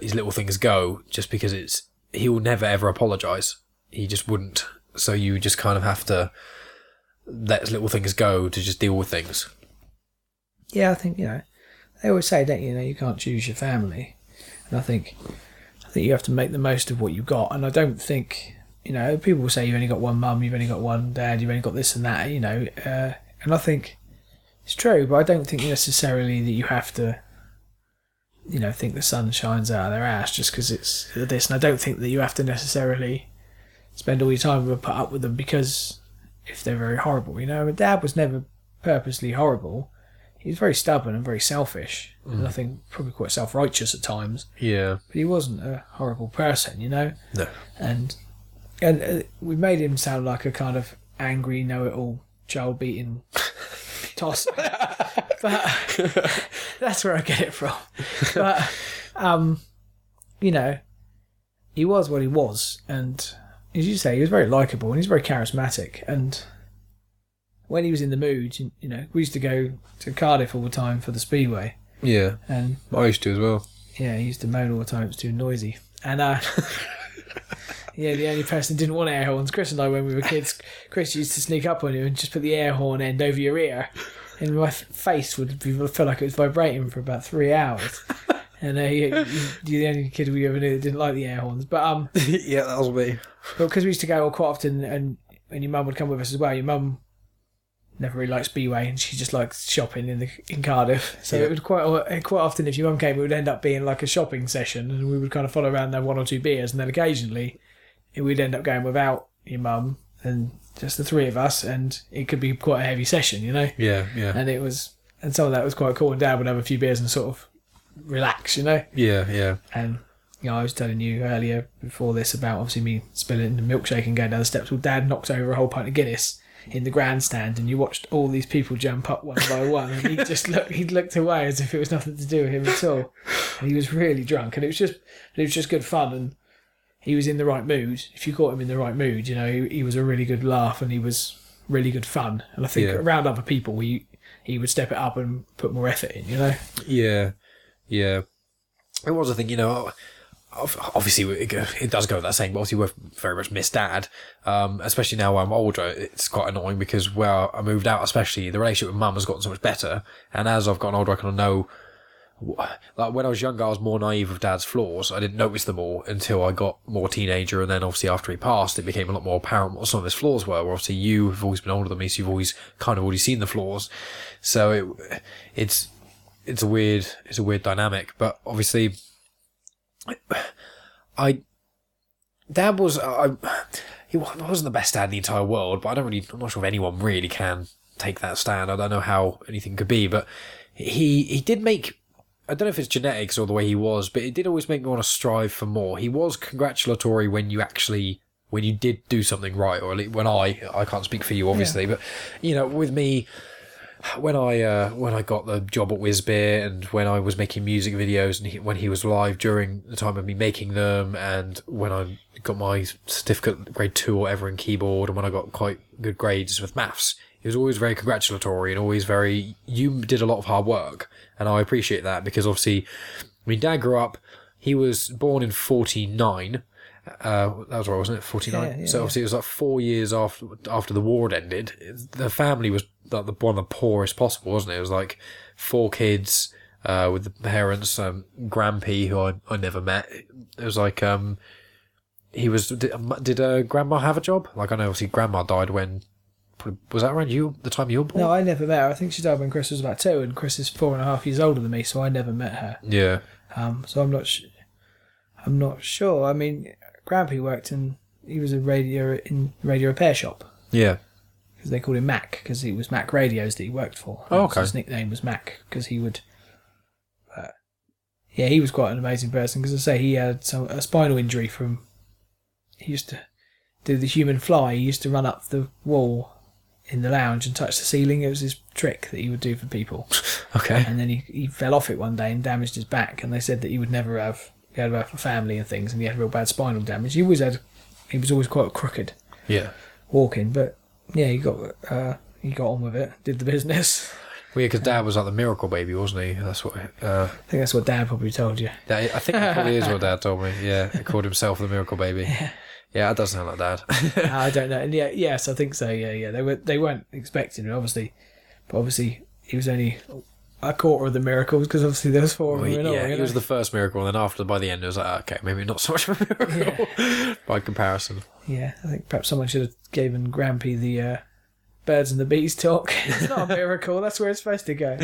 these little things go just because it's he will never ever apologize. He just wouldn't. So you just kind of have to let little things go to just deal with things. Yeah, I think you know they always say, don't you? You know, you can't choose your family, and I think I think you have to make the most of what you got. And I don't think you know people will say you've only got one mum, you've only got one dad, you've only got this and that. You know, uh, and I think it's true, but I don't think necessarily that you have to. You know, think the sun shines out of their ass just because it's this, and I don't think that you have to necessarily spend all your time and put up with them because if they're very horrible. You know, my dad was never purposely horrible. He was very stubborn and very selfish, and I think probably quite self righteous at times. Yeah. But he wasn't a horrible person, you know. No. And and uh, we made him sound like a kind of angry, know it all, child beating toss. but that's where I get it from. But um, you know, he was what he was, and as you say, he was very likable and he's very charismatic. And when he was in the mood, you, you know, we used to go to Cardiff all the time for the Speedway, Yeah. and I used to as well. yeah, he used to moan all the time. It was too noisy. And uh, yeah, the only person who didn't want air horns, Chris and I, when we were kids, Chris used to sneak up on you and just put the air horn end over your ear, and my face would be, feel like it was vibrating for about three hours. And uh, you, you're the only kid we ever knew that didn't like the air horns. But um, yeah, that was me. but because we used to go quite often, and and your mum would come with us as well. Your mum never really liked Speedway, and she just likes shopping in the in Cardiff. So Yeah. it would quite quite often, if your mum came, it would end up being like a shopping session, and we would kind of follow around there one or two beers, and then occasionally we'd end up going without your mum and just the three of us, and it could be quite a heavy session, you know. Yeah, yeah. And it was, and some of that was quite cool. And Dad would have a few beers and sort of relax, you know. Yeah, yeah. And you know, I was telling you earlier before this about obviously me spilling the milkshake and going down the steps. Well, Dad knocked over a whole pint of Guinness in the grandstand, and you watched all these people jump up one by one, and he just looked, he looked away as if it was nothing to do with him at all. And he was really drunk, and it was just, it was just good fun, and he was in the right mood. If you caught him in the right mood, you know, he, he was a really good laugh, and he was really good fun. And I think Yeah. around other people, he he would step it up and put more effort in, you know. Yeah, yeah. It was a thing, you know. Obviously, it does go without saying, but obviously, we very much missed dad. Um, especially now I'm older, it's quite annoying because where I moved out, especially the relationship with mum has gotten so much better. And as I've gotten older, I kind of know. Like when I was younger, I was more naive of dad's flaws. I didn't notice them all until I got more teenager, and then obviously after he passed, it became a lot more apparent what some of his flaws were. Where obviously you have always been older than me, so you've always kind of already seen the flaws. So it, it's it's a weird it's a weird dynamic but obviously i dad was I he wasn't the best dad in the entire world but i don't really i'm not sure if anyone really can take that stand i don't know how anything could be but he he did make I don't know if it's genetics or the way he was, but it did always make me want to strive for more. He was congratulatory when you actually when you did do something right, or at least when I I can't speak for you obviously, but you know with me when I uh, when I got the job at Whizbeer and when I was making music videos and he, when he was live during the time of me making them and when I got my certificate grade two or whatever in keyboard and when I got quite good grades with maths, he was always very congratulatory and always very you did a lot of hard work and I appreciate that because obviously, I mean, Dad grew up. He was born in forty nine. Uh, that was right, wasn't it? Forty nine. Yeah, yeah, so yeah. obviously, it was like four years after after the war had ended. The family was like the one of the poorest possible, wasn't it? It was like four kids uh, with the parents. Um, Grampy, who I, I never met. It was like um, he was. Did, did uh, Grandma have a job? Like I know, obviously, Grandma died when. Was that around you? The time you were born? No, I never met her. I think she died when Chris was about two, and Chris is four and a half years older than me, so I never met her. Yeah. Um, so I'm not, sh- I'm not sure. I mean, Grampy worked in, he was a radio in radio repair shop Yeah. because they called him Mac because it was Mac Radios that he worked for. Oh, So. His nickname was Mac because he would. Uh, yeah, he was quite an amazing person because I say he had some a spinal injury from. He used to do the human fly. He used to run up the wall in the lounge and touch the ceiling. It was his trick that he would do for people. Okay. and then he, he fell off it one day and damaged his back. And they said that he would never have he had a family and things, and he had real bad spinal damage. He always had he was always quite crooked Yeah. walking, but yeah, he got uh, he got on with it, did the business. Well, yeah, because Dad was like the miracle baby, wasn't he? That's what. Uh, I think that's what Dad probably told you. that, I think that probably is what Dad told me. Yeah, he called himself the miracle baby. Yeah, that does sound like Dad. I don't know. And yeah, yes, I think so. Yeah, yeah. They were they weren't expecting it, obviously, but obviously he was only a quarter of the miracles because obviously there was four of them. he- in all, yeah, he was the first miracle, and then after, by the end, it was like, ah, okay, maybe not so much of a miracle by comparison. Yeah, I think perhaps someone should have given Grampy the uh, birds and the bees talk. it's not a miracle. That's where it's supposed to go.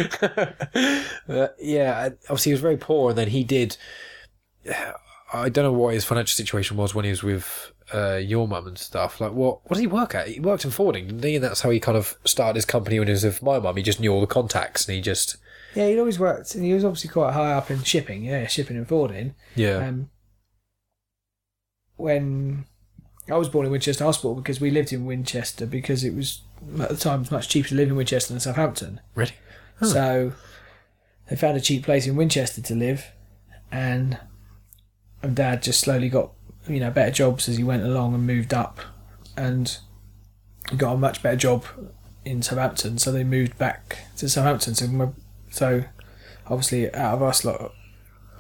Uh, yeah, obviously he was very poor, and then he did. I don't know what his financial situation was when he was with uh, your mum and stuff. Like, what what did he work at? He worked in forwarding, didn't he? And that's how he kind of started his company when he was with my mum. He just knew all the contacts, and he just Yeah, he'd always worked, and he was obviously quite high up in shipping. Yeah, shipping and forwarding. yeah, Um, when I was born in Winchester Hospital because we lived in Winchester because it was at the time it was much cheaper to live in Winchester than Southampton. really. So they found a cheap place in Winchester to live, and and Dad just slowly got you know better jobs as he went along and moved up, and got a much better job in Southampton. So they moved back to Southampton. So so obviously out of us lot.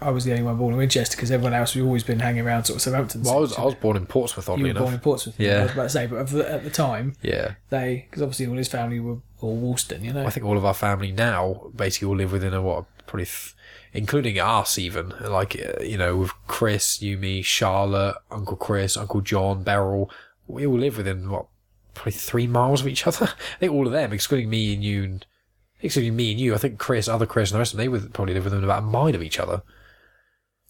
I was the only one born in Winchester because everyone else we've always been hanging around sort of Southampton. Well, I was. I was born in Portsmouth, oddly you were enough. born in Portsmouth. Yeah. I was about to say, but at the- at the time yeah, they because obviously all his family were all Woolston, you know. I think all of our family now basically all live within a what probably, th- including us even like uh, you know with Chris, you, me, Charlotte, Uncle Chris, Uncle John, Beryl. We all live within what probably three miles of each other. I think all of them, excluding me and you, and excluding me and you. I think Chris, other Chris, and the rest of them, they would probably live within about a mile of each other.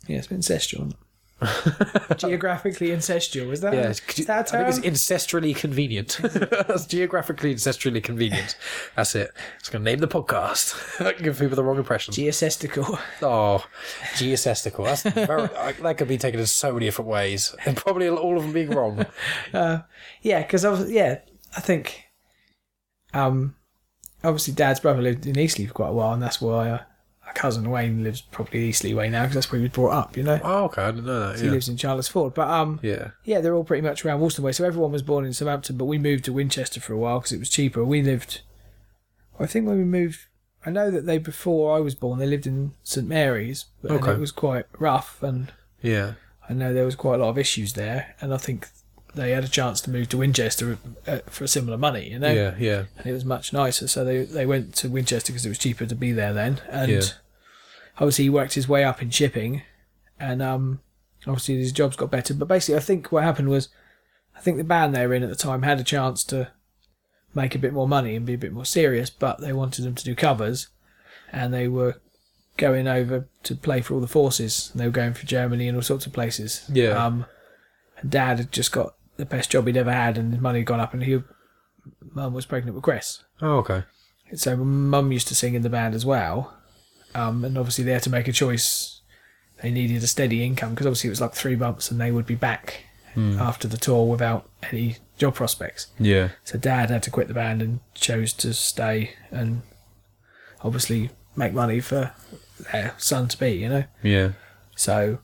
Yeah, it's been incestual. Geographically incestual, is that? Yeah, is that? I think it's ancestrally convenient. That's geographically ancestrally convenient. That's it. It's going to name the podcast. Give people the wrong impression. Geocestical. Oh, geocestical. That's very, I- that could be taken in so many different ways, and probably all of them being wrong. yeah, because I was yeah, I think, um, obviously Dad's brother lived in Eastleigh for quite a while, and that's why uh, our cousin Wayne lives probably Eastleigh way now because that's where he was brought up, you know. Oh, okay, I didn't know that. He Yeah, lives in Chandler's Ford, but um, yeah. yeah, they're all pretty much around Woolston way. So everyone was born in Southampton, but we moved to Winchester for a while because it was cheaper. We lived, I think when we moved, I know that they before I was born they lived in St Mary's, but Okay. it was quite rough, and yeah. I know there was quite a lot of issues there, and I think they had a chance to move to Winchester uh, for a similar money, you know, Yeah, yeah, and it was much nicer. So they they went to Winchester because it was cheaper to be there then, and Yeah. Obviously he worked his way up in shipping, and um, obviously his jobs got better. But basically, I think what happened was, I think the band they were in at the time had a chance to make a bit more money and be a bit more serious, but they wanted them to do covers, and they were going over to play for all the forces. And they were going for Germany and all sorts of places. Yeah. Um, and Dad had just got the best job he'd ever had, and his money had gone up, and he, Mum was pregnant with Chris. Oh, okay. So Mum used to sing in the band as well, um, and obviously they had to make a choice. They needed a steady income because obviously it was like three months, and they would be back after the tour without any job prospects. Yeah, So Dad had to quit the band and chose to stay and obviously make money for their son to be, you know. yeah, So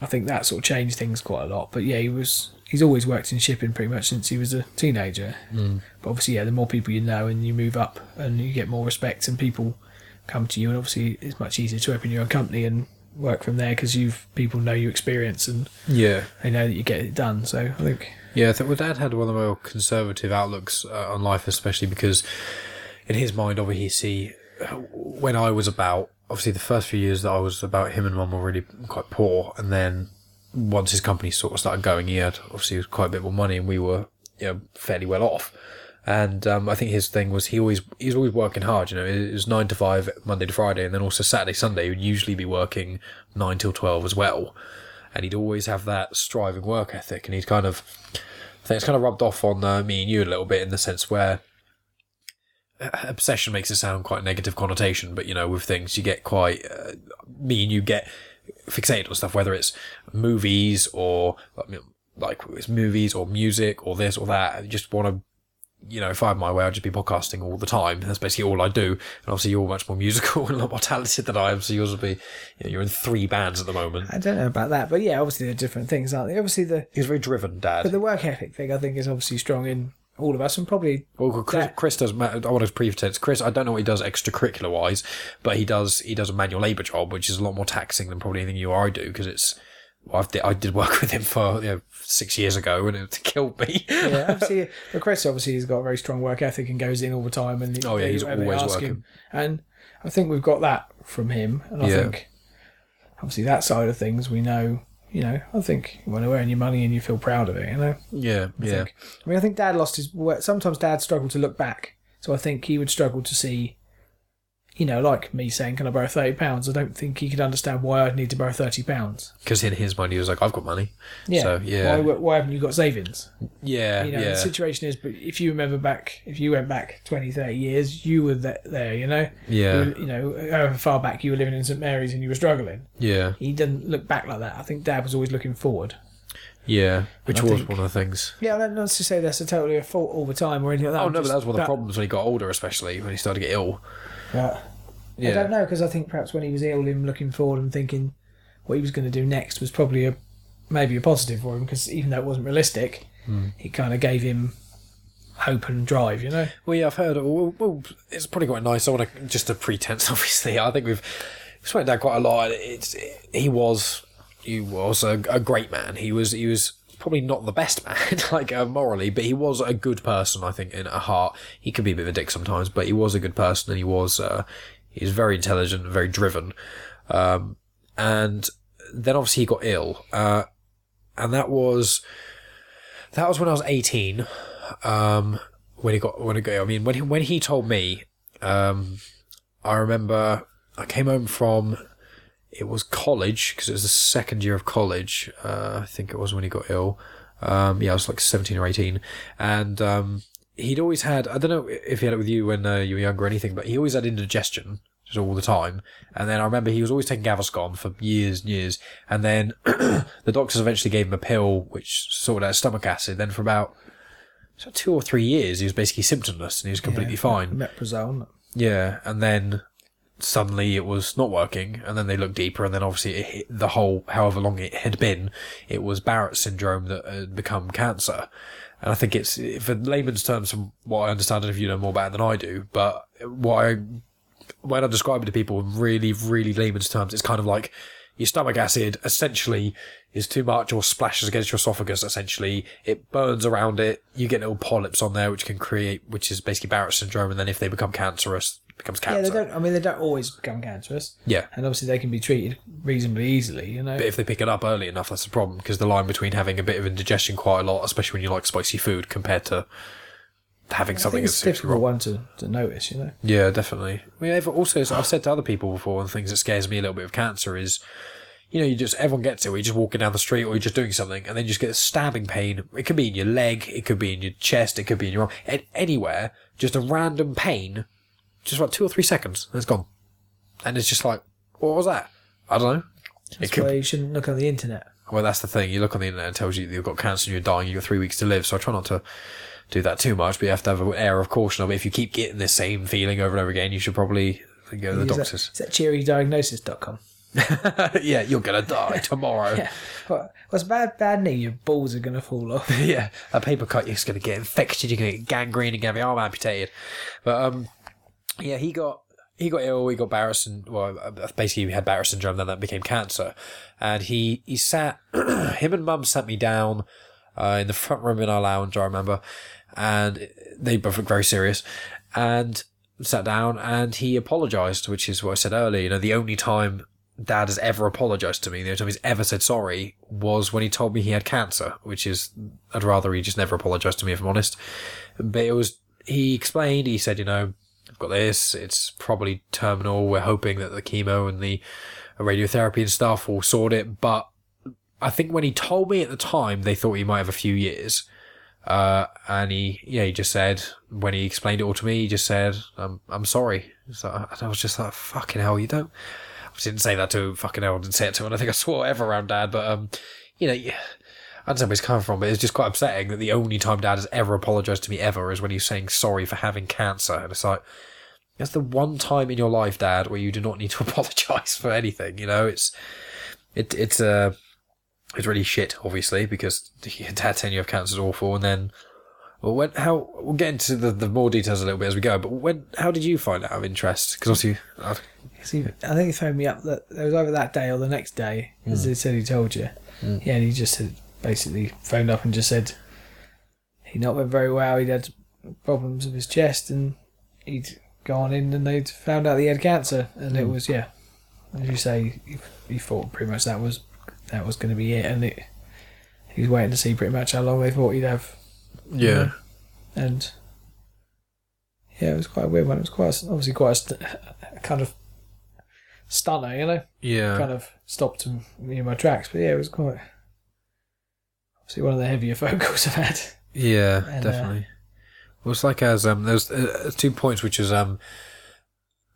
I think that sort of changed things quite a lot. But yeah, he was he's always worked in shipping pretty much since he was a teenager. Mm. But obviously, yeah, the more people you know and you move up and you get more respect and people come to you, and obviously it's much easier to open your own company and work from there because you've people know your experience and yeah. they know that you get it done. So I think Yeah, I think well, Dad had one of the more conservative outlooks uh, on life, especially because in his mind, obviously, uh, when I was about, obviously, the first few years that I was about, him and Mum were really quite poor, and then once his company sort of started going, he had obviously quite a bit more money, and we were, you know, fairly well off. And um, I think his thing was he always he was always working hard. You know, it was nine to five Monday to Friday, and then also Saturday Sunday he would usually be working nine till twelve as well. And he'd always have that striving work ethic, and he'd kind of I think it's kind of rubbed off on uh, me and you a little bit in the sense where uh, obsession makes it sound quite negative connotation, but you know, with things you get quite uh, me and you get fixated on stuff, whether it's movies or like, like it's movies or music or this or that. You just want to, you know, if I had my way, I'd just be podcasting all the time. That's basically all I do. And obviously, you're much more musical and a lot more talented than I am. So yours will be, you know, you're in three bands at the moment. I don't know about that, but yeah, obviously they're different things, aren't they? Obviously the He's very driven, Dad. but the work ethic thing I think is obviously strong in all of us, and probably Well, Chris, Chris does. I want to pretense. Chris, I don't know what he does extracurricular wise, but he does. He does a manual labour job, which is a lot more taxing than probably anything you or I do because it's. Well, I've, I did work with him for you know, six years ago, and it killed me. yeah, obviously, but Chris obviously has got a very strong work ethic and goes in all the time. And Oh, yeah, he's always working. Him. And I think we've got that from him. And I Yeah. think obviously that side of things we know. You know, I think when you earn your money and you feel proud of it, you know. yeah, I yeah, think. I mean, I think Dad lost his. work. Sometimes Dad struggled to look back, so I think he would struggle to see. You know, like me saying, "Can I borrow thirty pounds?" I don't think he could understand why I'd need to borrow thirty pounds. because in his mind he was like, "I've got money." Yeah. So yeah, Why, why haven't you got savings? yeah, you know, yeah, the situation is, but if you remember back, if you went back 20, 30 years, you were there, you know? yeah, You, you know, however far back you were living in St Mary's and you were struggling. yeah, He didn't look back like that. I think Dad was always looking forward. yeah. Which was think- one of the things. Yeah, not to say that's a totally a fault all the time or anything like that. Oh no, but that was one of the that- problems when he got older, especially when he started to get ill. Yeah. Yeah, I don't know, because I think perhaps when he was ill, him looking forward and thinking what he was going to do next was probably a maybe a positive for him, because even though it wasn't realistic, Hmm. it kind of gave him hope and drive, you know? Well, yeah, I've heard. Well, well it's probably quite nice. I want to just a pretense, obviously. I think we've spoken down quite a lot. It's he was he was a, a great man. He was he was probably not the best man, like uh, morally, but he was a good person. I think in at heart, he could be a bit of a dick sometimes, but he was a good person, and he was uh, he was very intelligent, very driven. Um, and then obviously he got ill, uh, and that was that was when I was eighteen um, when he got when he got. I mean, when he when he told me, um, I remember I came home from it was college because it was the second year of college. Uh, I think it was when he got ill. Um, yeah, I was like seventeen or eighteen, and um, he'd always had. I don't know if he had it with you when uh, you were younger or anything, but he always had indigestion just all the time. And then I remember he was always taking Gaviscon for years and years. And then the doctors eventually gave him a pill which sorted out stomach acid. Then for about so two or three years, he was basically symptomless and he was completely Yeah, fine. Metrazole. Yeah, and then suddenly it was not working, and then they looked deeper, and then obviously it hit the whole, however long it had been, it was Barrett syndrome that had become cancer. And I think it's, for layman's terms, from what I understand, and if you know more about it than I do, but what I, when I describe it to people in really, really layman's terms, it's kind of like your stomach acid essentially is too much or splashes against your esophagus essentially it burns around it you get little polyps on there which can create which is basically barrett syndrome and then if they become cancerous becomes Yeah, they don't. I mean, they don't always become cancerous, yeah and obviously they can be treated reasonably easily. You know. but if they pick it up early enough that's the problem because the line between having a bit of indigestion quite a lot especially when you like spicy food compared to having I something think it's that's a difficult wrong. one to, to notice. You know. Yeah, definitely. I mean, also I've said to other people before, and things that scares me a little bit of cancer is, you know, you just everyone gets it. Where you're just walking down the street, or you're just doing something, and then you just get a stabbing pain. It could be in your leg, it could be in your chest, it could be in your arm, and anywhere. Just a random pain, just about two or three seconds, and it's gone. And it's just like, what was that? I don't know. It That's could why you shouldn't look on the internet. well, that's the thing. You look on the internet and it tells you that you've got cancer and you're dying. You've got three weeks to live. So I try not to do that too much. But you have to have an air of caution. If you keep getting the same feeling over and over again, you should probably go to the Is that- doctors. Is that cheerydiagnosis.com? yeah, you're gonna die tomorrow. Yeah. What, what's bad? Bad knee. Your balls are going to fall off. yeah, a paper cut, you're just going to get infected, you're going to get gangrene and get your arm amputated. But um, yeah, he got he got ill. He got Barrett syndrome. Well, uh, basically, he had Barrett syndrome. Then that became cancer, and he he sat. him and Mum sat me down uh, in the front room in our lounge. I remember, and they both looked very serious, and sat down and he apologized, which is what I said earlier. You know, the only time dad has ever apologized to me, the only time he's ever said sorry was when he told me he had cancer, which is, I'd rather he just never apologized to me if I'm honest. But it was, he explained, he said, you know, I've got this, it's probably terminal. We're hoping that the chemo and the radiotherapy and stuff will sort it. But I think when he told me at the time, they thought he might have a few years. Uh, and he, yeah, he just said, when he explained it all to me, he just said, I'm, I'm sorry. So and I was just like, fucking hell, you don't, I didn't say that to him, fucking hell, I didn't say it to him. I think I swore ever around dad, but, um, you know, yeah, I understand where he's coming from, but it's just quite upsetting that the only time dad has ever apologized to me ever is when he's saying sorry for having cancer. And it's like, that's the one time in your life, dad, where you do not need to apologize for anything, you know, it's, it, it's, uh, it's really shit, obviously, because dad telling you have cancer is awful, and then Well, when how we'll get into the, the more details a little bit as we go. But when how did you find out of interest? Because obviously, uh, See, I think he phoned me up that it was either that day or the next day, as he said he told you. Yeah, and he just had basically phoned up and just said he not went very well. He'd had problems with his chest, and he'd gone in and they'd found out he had cancer, and it hmm. was yeah, as you say, he, he thought pretty much that was that was going to be it, and it he was waiting to see pretty much how long they thought he'd have, yeah, and yeah, it was quite a weird one. It was quite obviously quite a, st- a kind of stunner, you know? Yeah, kind of stopped me in my tracks. But yeah, it was quite obviously one of the heavier phone calls I've had. yeah, And, uh, definitely. well, it's like as um, there's uh, two points, which is um,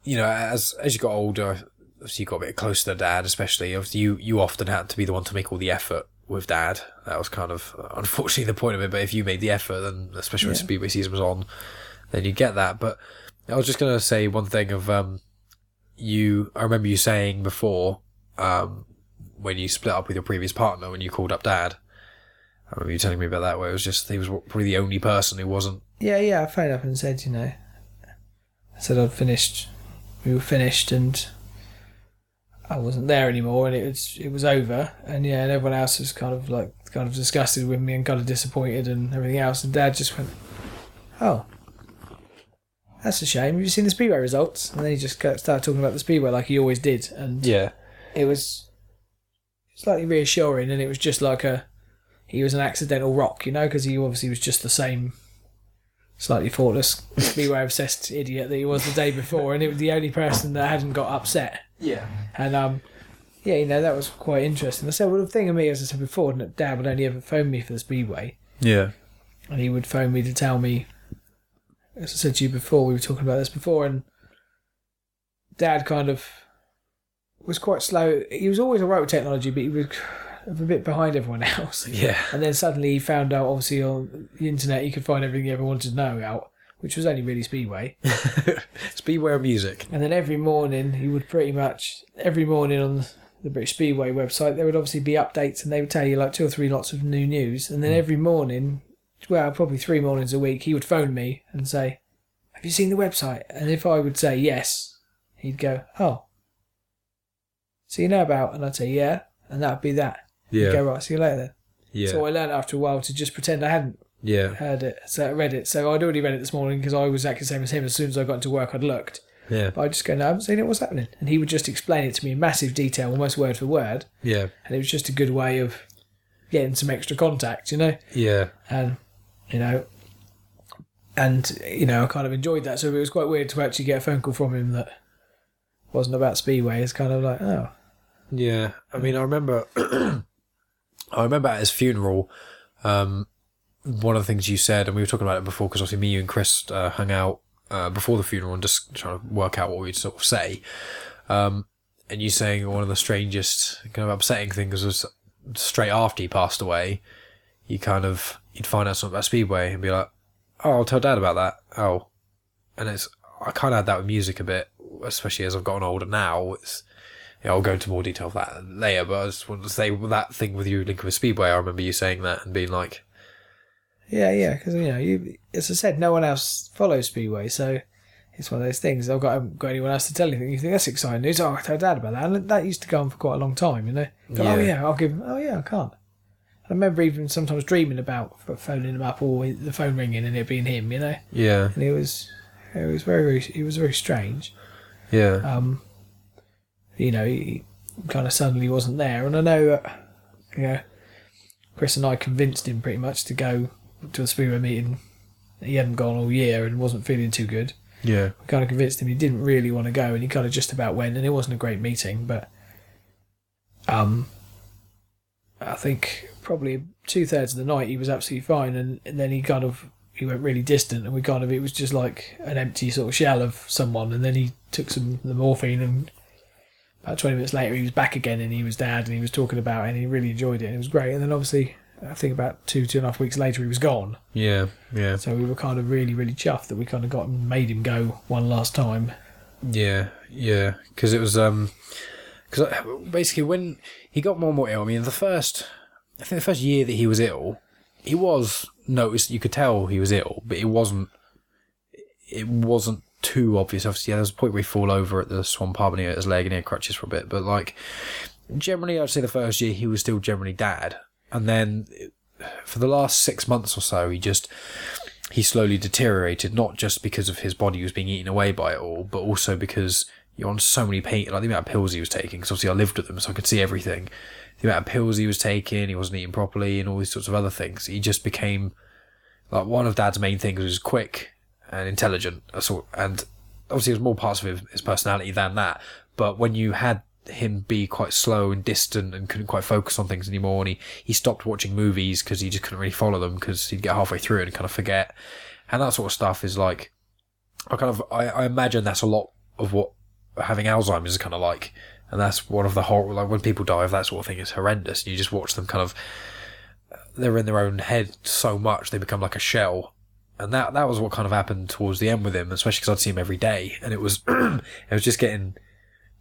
you know, as as you got older, obviously you got a bit closer to dad, especially. Obviously, you you often had to be the one to make all the effort with dad. That was kind of uh, unfortunately the point of it. But if you made the effort, then especially when Speedway season was on, then you get that. But I was just gonna say one thing of um, you. I remember you saying before um, when you split up with your previous partner when you called up dad. I remember you telling me about that, where it was just he was probably the only person who wasn't. Yeah, yeah. I phoned up and said, you know, I said I'd finished. We were finished, and I wasn't there anymore, and it was it was over. And yeah, and everyone else was kind of like kind of disgusted with me and kind of disappointed and everything else. And Dad just went, "Oh, that's a shame. Have you seen the speedway results?" And then he just started talking about the speedway like he always did, and Yeah. it was slightly reassuring, and it was just like a he was an accidental rock, you know, because he obviously was just the same slightly thoughtless, speedway obsessed idiot that he was the day before, and it was the only person that hadn't got upset. Yeah. And um, yeah, you know that was quite interesting. I said, well, the thing of me, as I said before, Dad would only ever phone me for the speedway, Yeah. and he would phone me to tell me. As I said to you before, we were talking about this before, and Dad kind of was quite slow. He was always alright with technology, but he was a bit behind everyone else. Yeah. And then suddenly he found out, obviously, on the internet, he could find everything he ever wanted to know out, which was only really Speedway. Speedway of music. And then every morning, he would pretty much, every morning on the British Speedway website, there would obviously be updates and they would tell you like two or three lots of new news. And then hmm. every morning, well, probably three mornings a week, he would phone me and say, Have you seen the website? And if I would say yes, he'd go, Oh. So you know about? And I'd say, Yeah. And that would be that. Yeah. go, Right, see you later then. Yeah. So I learned after a while to just pretend I hadn't yeah. heard it, so I read it. So I'd already read it this morning because I was exactly the same as him. As soon as I got into work, I'd looked. Yeah. But I'd just go, no, I haven't seen it. What's happening? And he would just explain it to me in massive detail, almost word for word. Yeah. And it was just a good way of getting some extra contact, you know. Yeah. And you know, and you know, I kind of enjoyed that. So it was quite weird to actually get a phone call from him that wasn't about Speedway. It's kind of like, oh, Yeah, I mean, I remember, I remember at his funeral, um, one of the things you said, and we were talking about it before, because obviously me, you, and Chris uh, hung out uh, before the funeral and just trying to work out what we'd sort of say. Um, and you saying one of the strangest, kind of upsetting things was straight after he passed away, you kind of you'd find out something about Speedway and be like, "Oh, I'll tell Dad about that." Oh, and it's I kind of had that with music a bit, especially as I've gotten older now. It's yeah, I'll go into more detail of that later, but I just wanted to say that thing with you linking with Speedway. I remember you saying that and being like, yeah, yeah, because you know, you as I said, no one else follows Speedway, so. It's one of those things. I've got, I haven't got anyone else to tell anything. You think that's exciting news? Oh, I tell Dad about that. And that used to go on for quite a long time, you know. Go, Oh Yeah. yeah, I'll give him. Oh yeah, I can't. I remember even sometimes dreaming about phoning him up or the phone ringing and it being him, you know. yeah, And it was, it was very, very it was very strange. yeah, Um, you know, he kind of suddenly wasn't there, and I know that, you know, Chris and I convinced him pretty much to go to a speedway meeting. He hadn't gone all year and wasn't feeling too good. yeah, We kind of convinced him he didn't really want to go, and he kind of just about went, and it wasn't a great meeting, but um, I think probably two thirds of the night he was absolutely fine, and, and then he kind of he went really distant, and we kind of it was just like an empty sort of shell of someone, and then he took some the morphine, and about twenty minutes later he was back again, and he was dad, and he was talking about it, and he really enjoyed it, and it was great, and then obviously. I think about two, two and a half weeks later, he was gone. yeah, yeah, So we were kind of really, really chuffed that we kind of got made him go one last time. yeah, yeah. Because it was um, because basically when he got more and more ill, I mean, the first, I think the first year that he was ill, he was noticed, you could tell he was ill, but it wasn't it wasn't too obvious. Obviously, yeah, there was a point where he fall over at the Swan Pub and he hurt his leg and he had crutches for a bit. But like generally, I'd say the first year he was still generally dad, and then for the last six months or so, he just he slowly deteriorated. Not just because of his body was being eaten away by it all, but also because you're on so many pain. Like the amount of pills he was taking. Because obviously, I lived with him, so I could see everything. The amount of pills he was taking, he wasn't eating properly, and all these sorts of other things. He just became like one of Dad's main things was quick and intelligent. Uh, sort and obviously, there's more parts of his personality than that. But when you had him be quite slow and distant and couldn't quite focus on things anymore, and he, he stopped watching movies because he just couldn't really follow them because he'd get halfway through it and kind of forget. And that sort of stuff is like, I kind of I, I imagine that's a lot of what having Alzheimer's is kind of like, and that's one of the horror like when people die of that sort of thing is horrendous. You just watch them kind of they're in their own head so much they become like a shell and that that was what kind of happened towards the end with him, especially because I'd see him every day, and it was it was just getting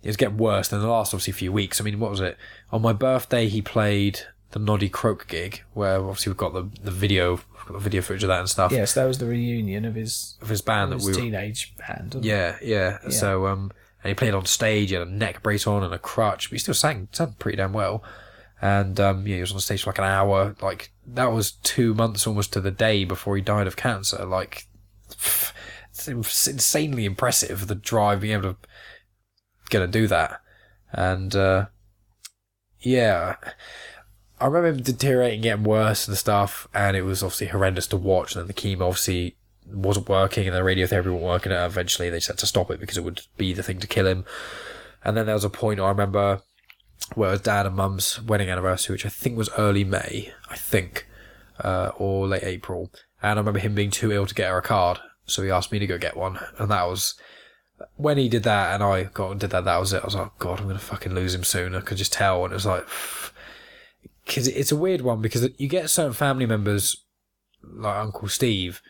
it was getting worse than the last obviously few weeks. I mean, what was it? On my birthday, he played the Noddy Croak gig, where obviously we've got the the video got the video footage of that and stuff. Yes, that was the reunion of his of his band of that his we were, teenage band. yeah, yeah, Yeah. So um, and he played on stage. He had a neck brace on and a crutch, but he still sang sang pretty damn well. And um, yeah, he was on stage for like an hour. Like that was two months almost to the day before he died of cancer. Like it's insanely impressive the drive being able to to do that. And uh, yeah, I remember him deteriorating, getting worse and stuff, and it was obviously horrendous to watch. And then the chemo obviously wasn't working, and the radiotherapy wasn't working. And eventually, they just had to stop it because it would be the thing to kill him. And then there was a point I remember where it dad and mum's wedding anniversary, which I think was early May, I think, uh, or late April. And I remember him being too ill to get her a card, so he asked me to go get one, and that was when he did that, and I got and did that. That was it. I was like, God, I'm gonna fucking lose him soon. I could just tell, and it was like, because it's a weird one because you get certain family members like Uncle Steve,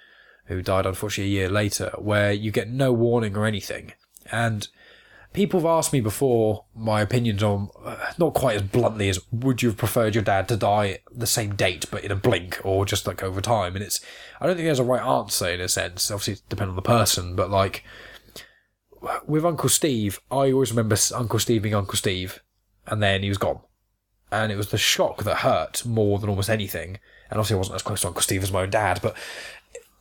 who died unfortunately a year later, where you get no warning or anything, and people have asked me before my opinions on uh, not quite as bluntly as would you have preferred your dad to die the same date but in a blink or just like over time? And it's i don't think there's a right answer in a sense. Obviously it depends on the person but like with uncle steve i always remember uncle steve being uncle steve and then he was gone. And it was the shock that hurt more than almost anything. And obviously i wasn't as close to uncle steve as my own dad but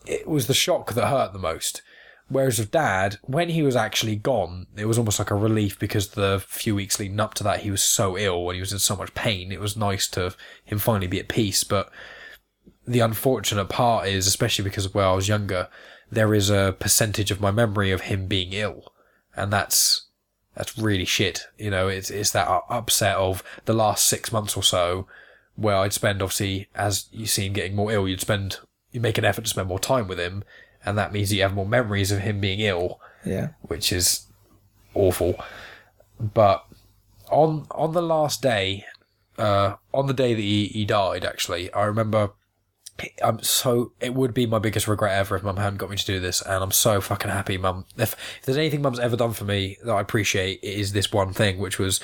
it was the shock that hurt the most Whereas with dad, when he was actually gone, it was almost like a relief because the few weeks leading up to that, he was so ill and he was in so much pain. It was nice to him finally be at peace. But the unfortunate part is, especially because when I was younger, there is a percentage of my memory of him being ill. And that's, that's really shit. You know, it's, it's that upset of the last six months or so where I'd spend, obviously, as you see him getting more ill, you'd spend, you make an effort to spend more time with him. And that means you have more memories of him being ill Yeah. which is awful. But on on the last day, uh, on the day that he, he died, actually, I remember. I'm so it would be my biggest regret ever if Mum hadn't got me to do this, and I'm so fucking happy, Mum. If, if there's anything Mum's ever done for me that I appreciate, it is this one thing, which was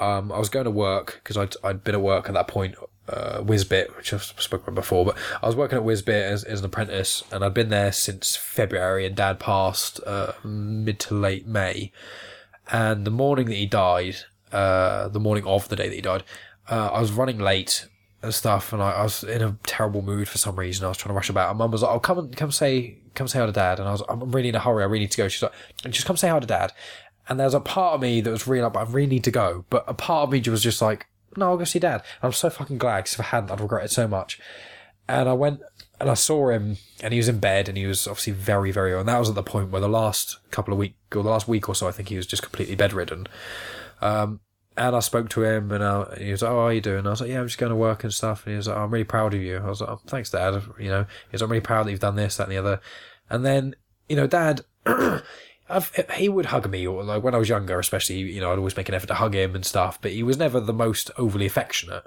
um, I was going to work because I'd, I'd been at work at that point, uh, which I've spoken about before, but I was working at Whizbit as, as an apprentice and I'd been there since February and dad passed, uh, mid to late May. And the morning that he died, uh, the morning of the day that he died, uh, I was running late and stuff and I, I was in a terrible mood for some reason. I was trying to rush about and mum was like, oh, come and come say, come say hi to dad. And I was, I'm really in a hurry. I really need to go. She's like, just come say hi to dad. And there was a part of me that was really like, I really need to go. But a part of me was just like, no, I'll go see dad. And I'm so fucking glad because if I hadn't, I'd regret it so much. And I went and I saw him and he was in bed and he was obviously very, very ill. And that was at the point where the last couple of weeks, or the last week or so, I think he was just completely bedridden. Um, and I spoke to him and, uh, he was like, oh, how are you doing? I was like, yeah, I'm just going to work and stuff. And he was like, oh, I'm really proud of you. I was like, oh, thanks, dad. You know, he was like, I'm really proud that you've done this, that, and the other. And then, you know, dad, I've, he would hug me, or like when I was younger, especially, you know, I'd always make an effort to hug him and stuff, but he was never the most overly affectionate.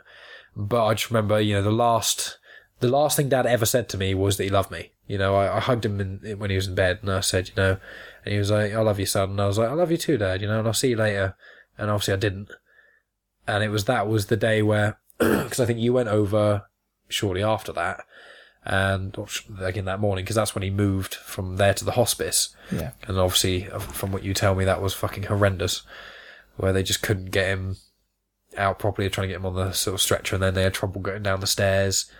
But I just remember, you know, the last, the last thing dad ever said to me was that he loved me. You know, I, I hugged him in, when he was in bed and I said, you know, and he was like, I love you, son. And I was like, I love you too, dad, you know, and I'll see you later. And obviously I didn't. And it was, that was the day where, because I think you went over shortly after that. And again that morning because that's when he moved from there to the hospice. Yeah. And obviously, uh, from what you tell me, that was fucking horrendous, where they just couldn't get him out properly, trying to get him on the sort of stretcher, and then they had trouble getting down the stairs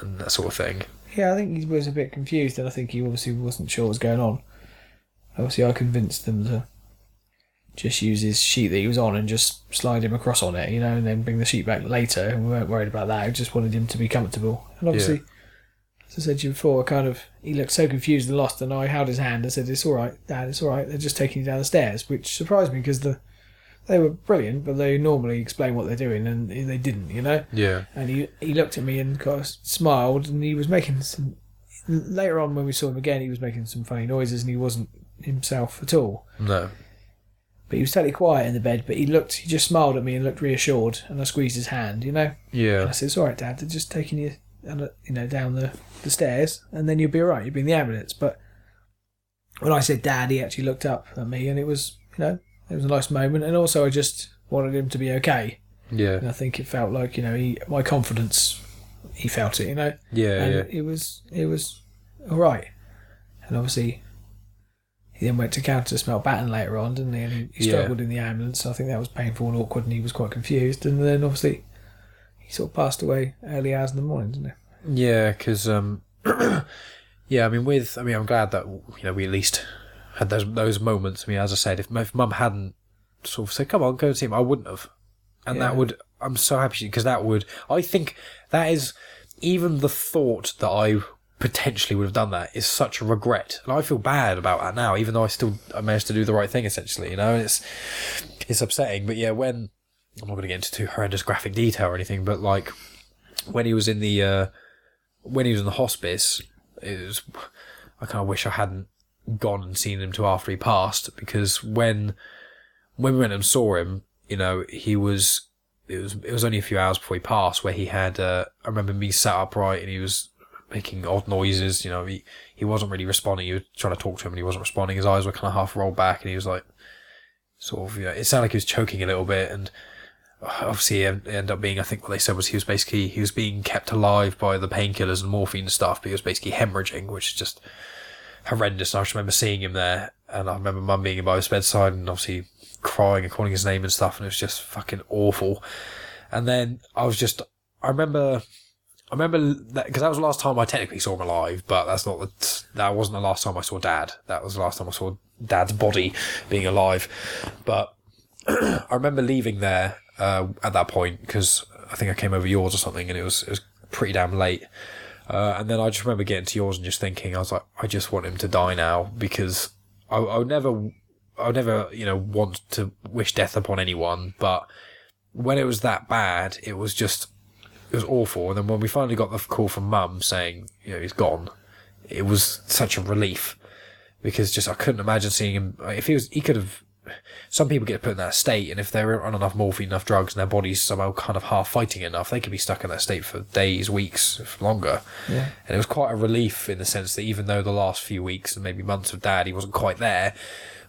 and that sort of thing. Yeah, I think he was a bit confused, and I think he obviously wasn't sure what was going on. Obviously, I convinced them to just use his sheet that he was on and just slide him across on it, you know, and then bring the sheet back later. And we weren't worried about that. I just wanted him to be comfortable. And obviously, as I said to you before, kind of he looked so confused and lost, and I held his hand and said, "It's all right, Dad. It's all right. They're just taking you down the stairs," which surprised me because the they were brilliant, but they normally explain what they're doing, and they didn't, you know. Yeah, And he he looked at me and kind of smiled, and he was making some. Later on, when we saw him again, he was making some funny noises, and he wasn't himself at all. no, But he was totally quiet in the bed. But he looked, he just smiled at me and looked reassured. And I squeezed his hand, you know. And I said, "It's all right, Dad. They're just taking you, uh, you know, down the, the stairs, and then you'll be all right. You'll be in the ambulance." But when I said Dad, he actually looked up at me, and it was, you know, it was a nice moment. And also, I just wanted him to be okay. yeah, And I think it felt like, you know, he my confidence, he felt it, you know. yeah, and yeah. it was it was all right. And obviously, he then went to Countess Mountbatten later on, didn't he? And he, he Yeah. struggled in the ambulance. I think that was painful and awkward, and he was quite confused. And then obviously, he sort of passed away early hours in the morning, didn't he? Yeah, because um, yeah, I mean, with I mean, I'm glad that you know we at least had those those moments. I mean, as I said, if, if Mum hadn't sort of said, "Come on, go and see him," I wouldn't have, and Yeah. that would. I'm so happy because that would. I think that is even the thought that I potentially would have done that is such a regret, and I feel bad about that now. Even though I still I managed to do the right thing, essentially, you know, and it's it's upsetting. But yeah, when I'm not going to get into too horrendous graphic detail or anything, but like when he was in the uh, when he was in the hospice, it was I kind of wish I hadn't gone and seen him till after he passed because when when we went and saw him, you know, he was it was it was only a few hours before he passed where he had uh, I remember me sat upright and he was making odd noises. You know, he he wasn't really responding. You were trying to talk to him and he wasn't responding. His eyes were kind of half rolled back and he was like sort of you know, it sounded like he was choking a little bit and obviously it ended up being I think what they said was he was basically he was being kept alive by the painkillers and morphine and stuff but he was basically hemorrhaging which is just horrendous and I just remember seeing him there and I remember mum being by his bedside and obviously crying and calling his name and stuff and it was just fucking awful and then I was just I remember I remember that because that was the last time I technically saw him alive, but that's not the, that wasn't the last time I saw Dad. That was the last time I saw Dad's body being alive. But I remember leaving there uh, at that point because I think I came over yours or something, and it was it was pretty damn late. Uh, and then I just remember getting to yours and just thinking, I was like, I just want him to die now because I, I would never, I never, you know, want to wish death upon anyone. But when it was that bad, it was just, it was awful. And then when we finally got the call from Mum saying, you know, he's gone, it was such a relief because just I couldn't imagine seeing him. If he was, he could have. Some people get put in that state, and if they're on enough morphine, enough drugs, and their body's somehow kind of half fighting enough, they could be stuck in that state for days, weeks, if longer. Yeah. And it was quite a relief in the sense that even though the last few weeks and maybe months of Dad, he wasn't quite there.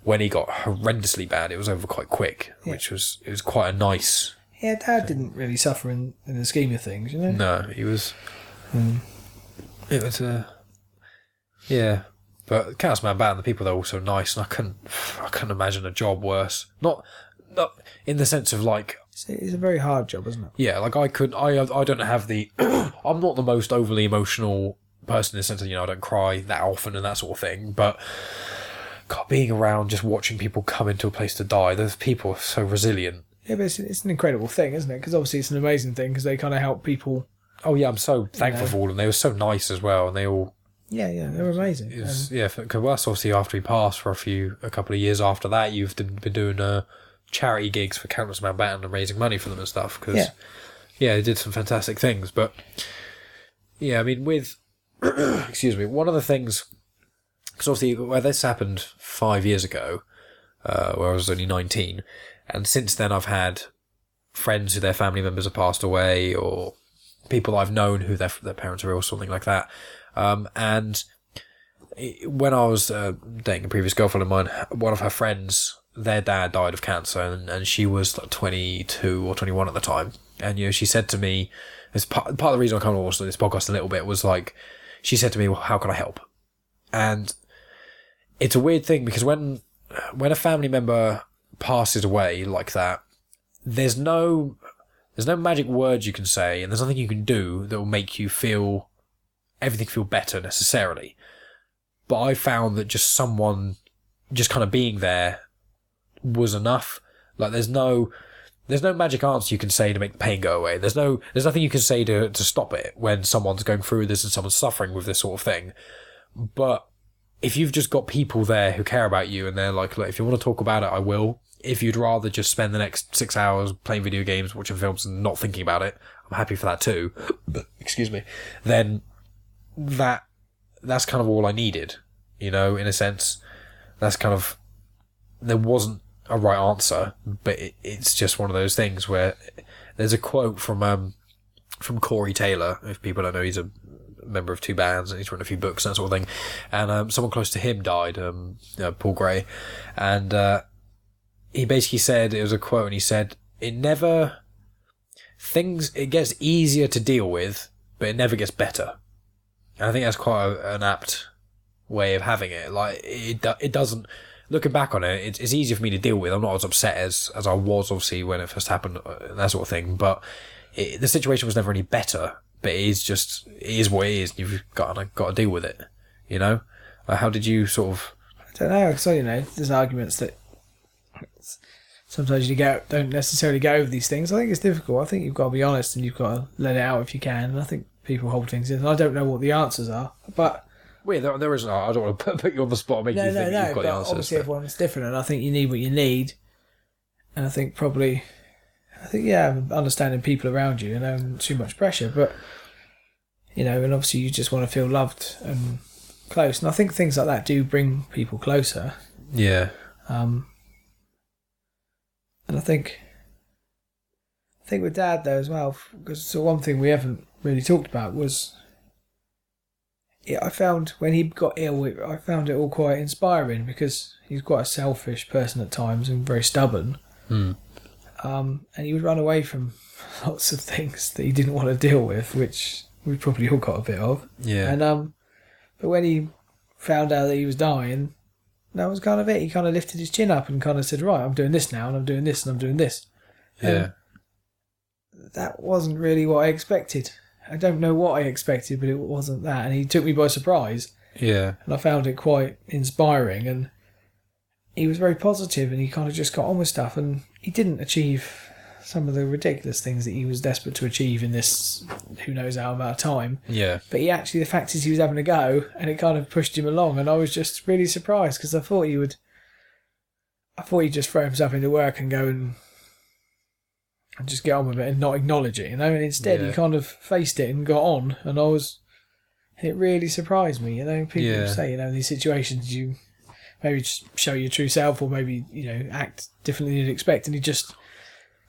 When he got horrendously bad, it was over quite quick, which was it was quite a nice. Yeah, Dad didn't really suffer in, in the scheme of things, you know. No, he was. Hmm. It was a. yeah, but Countess Mountbatten the people they're also nice, and I couldn't, I couldn't imagine a job worse. Not, not in the sense of like, It's, it's a very hard job, isn't it? yeah, like I could, I, I don't have the, I'm not the most overly emotional person in the sense that you know I don't cry that often and that sort of thing, but. God, being around, just watching people come into a place to die. Those people are so resilient. Yeah, but it's, it's an incredible thing, isn't it? Because obviously it's an amazing thing because they kind of help people. Oh yeah, I'm so thankful for all of them. They were so nice as well, and they all Yeah, yeah, they're amazing. It was, yeah, because us obviously after he passed for a few, a couple of years after that, you've been doing uh, charity gigs for Countess Mountbatten and raising money for them and stuff. Because Yeah. yeah. they did some fantastic things. But yeah, I mean, with excuse me, one of the things because obviously where this happened five years ago, uh, where I was only nineteen, and since then I've had friends who their family members have passed away or people I've known who their their parents are ill, or something like that. Um, and when I was uh, dating a previous girlfriend of mine, one of her friends, their dad died of cancer, and, and she was like 22 or 21 at the time. And you know, she said to me, "As part, part of the reason I come also this podcast a little bit was like." she said to me, "Well, how can I help?" And it's a weird thing because when when a family member passes away like that, there's no there's no magic words you can say, and there's nothing you can do that will make you feel everything feel better necessarily. But I found that just someone just kind of being there was enough. Like there's no there's no magic answer you can say to make the pain go away. There's no there's nothing you can say to to stop it when someone's going through this and someone's suffering with this sort of thing. But if you've just got people there who care about you and they're like, look, if you want to talk about it, I will. If you'd rather just spend the next six hours playing video games, watching films, and not thinking about it, I'm happy for that too. Excuse me, then that that's kind of all I needed. You know, in a sense, that's kind of there wasn't a right answer, but it, it's just one of those things where there's a quote from um from Corey Taylor. If people don't know, he's a member of two bands and he's written a few books and that sort of thing. And um, someone close to him died, um, uh, Paul Gray, and uh, he basically said it was a quote, and he said it never things it gets easier to deal with, but it never gets better. And I think that's quite a, an apt way of having it. Like it, it doesn't. Looking back on it, it's, it's easier for me to deal with. I'm not as upset as as I was obviously when it first happened, uh, that sort of thing. But it, the situation was never any better. But it is just it is what it is. You've got to got to deal with it. You know. How did you sort of? I don't know. So you know, there's arguments that sometimes you get don't necessarily get over these things. I think it's difficult. I think you've got to be honest and you've got to let it out if you can. And I think people hold things in. I don't know what the answers are, but Well, there, there is. I don't want to put you on the spot and make no, you no, think no. you've got But the answers. obviously, but- everyone's different, and I think you need what you need. And I think probably, I think yeah, understanding people around you and having too much pressure, but you know, and obviously you just want to feel loved and close. And I think things like that do bring people closer. Yeah. Um, and I think, I think with Dad though as well, because so one thing we haven't really talked about was, yeah, I found when he got ill, it- I found it all quite inspiring because he's quite a selfish person at times and very stubborn. Hmm. Um, and he would run away from lots of things that he didn't want to deal with, which we probably all got a bit of. Yeah. And um, but when he found out that he was dying, that was kind of it. He kind of lifted his chin up and kind of said, "Right, I'm doing this now, and I'm doing this, and I'm doing this." yeah. That wasn't really what I expected. I don't know what I expected, but it wasn't that. And he took me by surprise, Yeah. and I found it quite inspiring. And he was very positive, and he kind of just got on with stuff. And he didn't achieve some of the ridiculous things that he was desperate to achieve in this who knows how amount of time. Yeah. But he actually, the fact is, he was having a go, and it kind of pushed him along. And I was just really surprised because I thought he would, I thought he'd just throw himself into work and go and and just get on with it and not acknowledge it, you know. And instead, Yeah. he kind of faced it and got on. And I was, it really surprised me. You know, people Yeah. say, you know, in these situations, you maybe just show your true self, or maybe you know act differently than you'd expect. And he just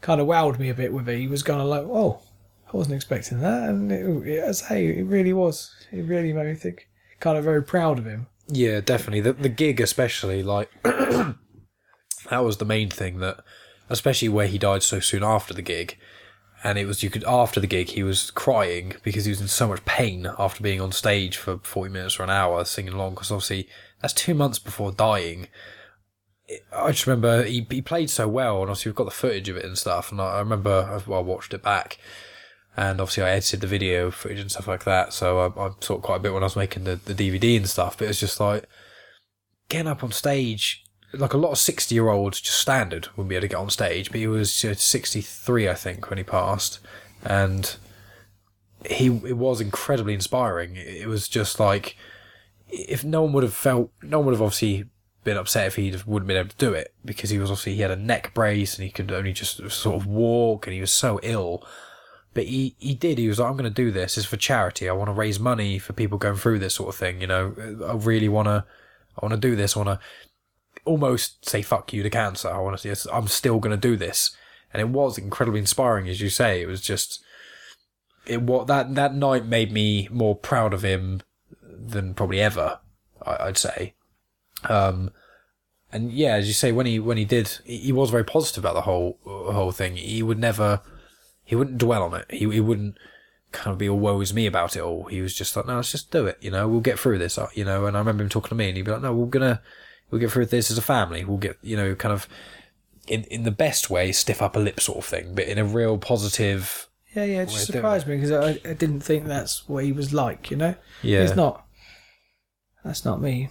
kind of wowed me a bit with it. He was kind of like, oh. I wasn't expecting that, and it, it, as I say, it really was. It really made me think. Kind of very proud of him. Yeah, definitely. The the gig, especially, like that was the main thing that, especially where he died so soon after the gig, and it was you could after the gig he was crying because he was in so much pain after being on stage for forty minutes or an hour singing along because obviously that's two months before dying. I just remember he he played so well, and obviously we've got the footage of it and stuff, and I, remember I, I watched it back. And obviously, I edited the video footage and stuff like that. So I, I saw quite a bit when I was making the, the DVD and stuff. But it was just like getting up on stage, like a lot of 60 year olds, just standard, wouldn't be able to get on stage. But he was uh, 63, I think, when he passed. And he it was incredibly inspiring. It was just like if no one would have felt, no one would have obviously been upset if he wouldn't been able to do it because he was obviously he had a neck brace and he could only just sort of walk and he was so ill. But he, he did. He was like, I'm going to do this. It's for charity. I want to raise money for people going through this sort of thing. You know, I really want to. I want to do this. I want to almost say fuck you to cancer. I want to. Yes, I'm still going to do this. And it was incredibly inspiring, as you say. It was just. It what that that night made me more proud of him than probably ever. I, I'd say. Um, and yeah, as you say, when he when he did, he he was very positive about the whole whole thing. He would never he wouldn't dwell on it. He he wouldn't kind of be all woe is me about it all. He was just like, no, let's just do it. You know, we'll get through this. uh, You know, and I remember him talking to me, and he'd be like, no, we're gonna we'll get through this as a family. We'll get you know, kind of in in the best way, stiff upper lip sort of thing, but in a real positive. Yeah, yeah, it just Way surprised me because I, I didn't think that's what he was like, you know? Yeah, It's not, that's not me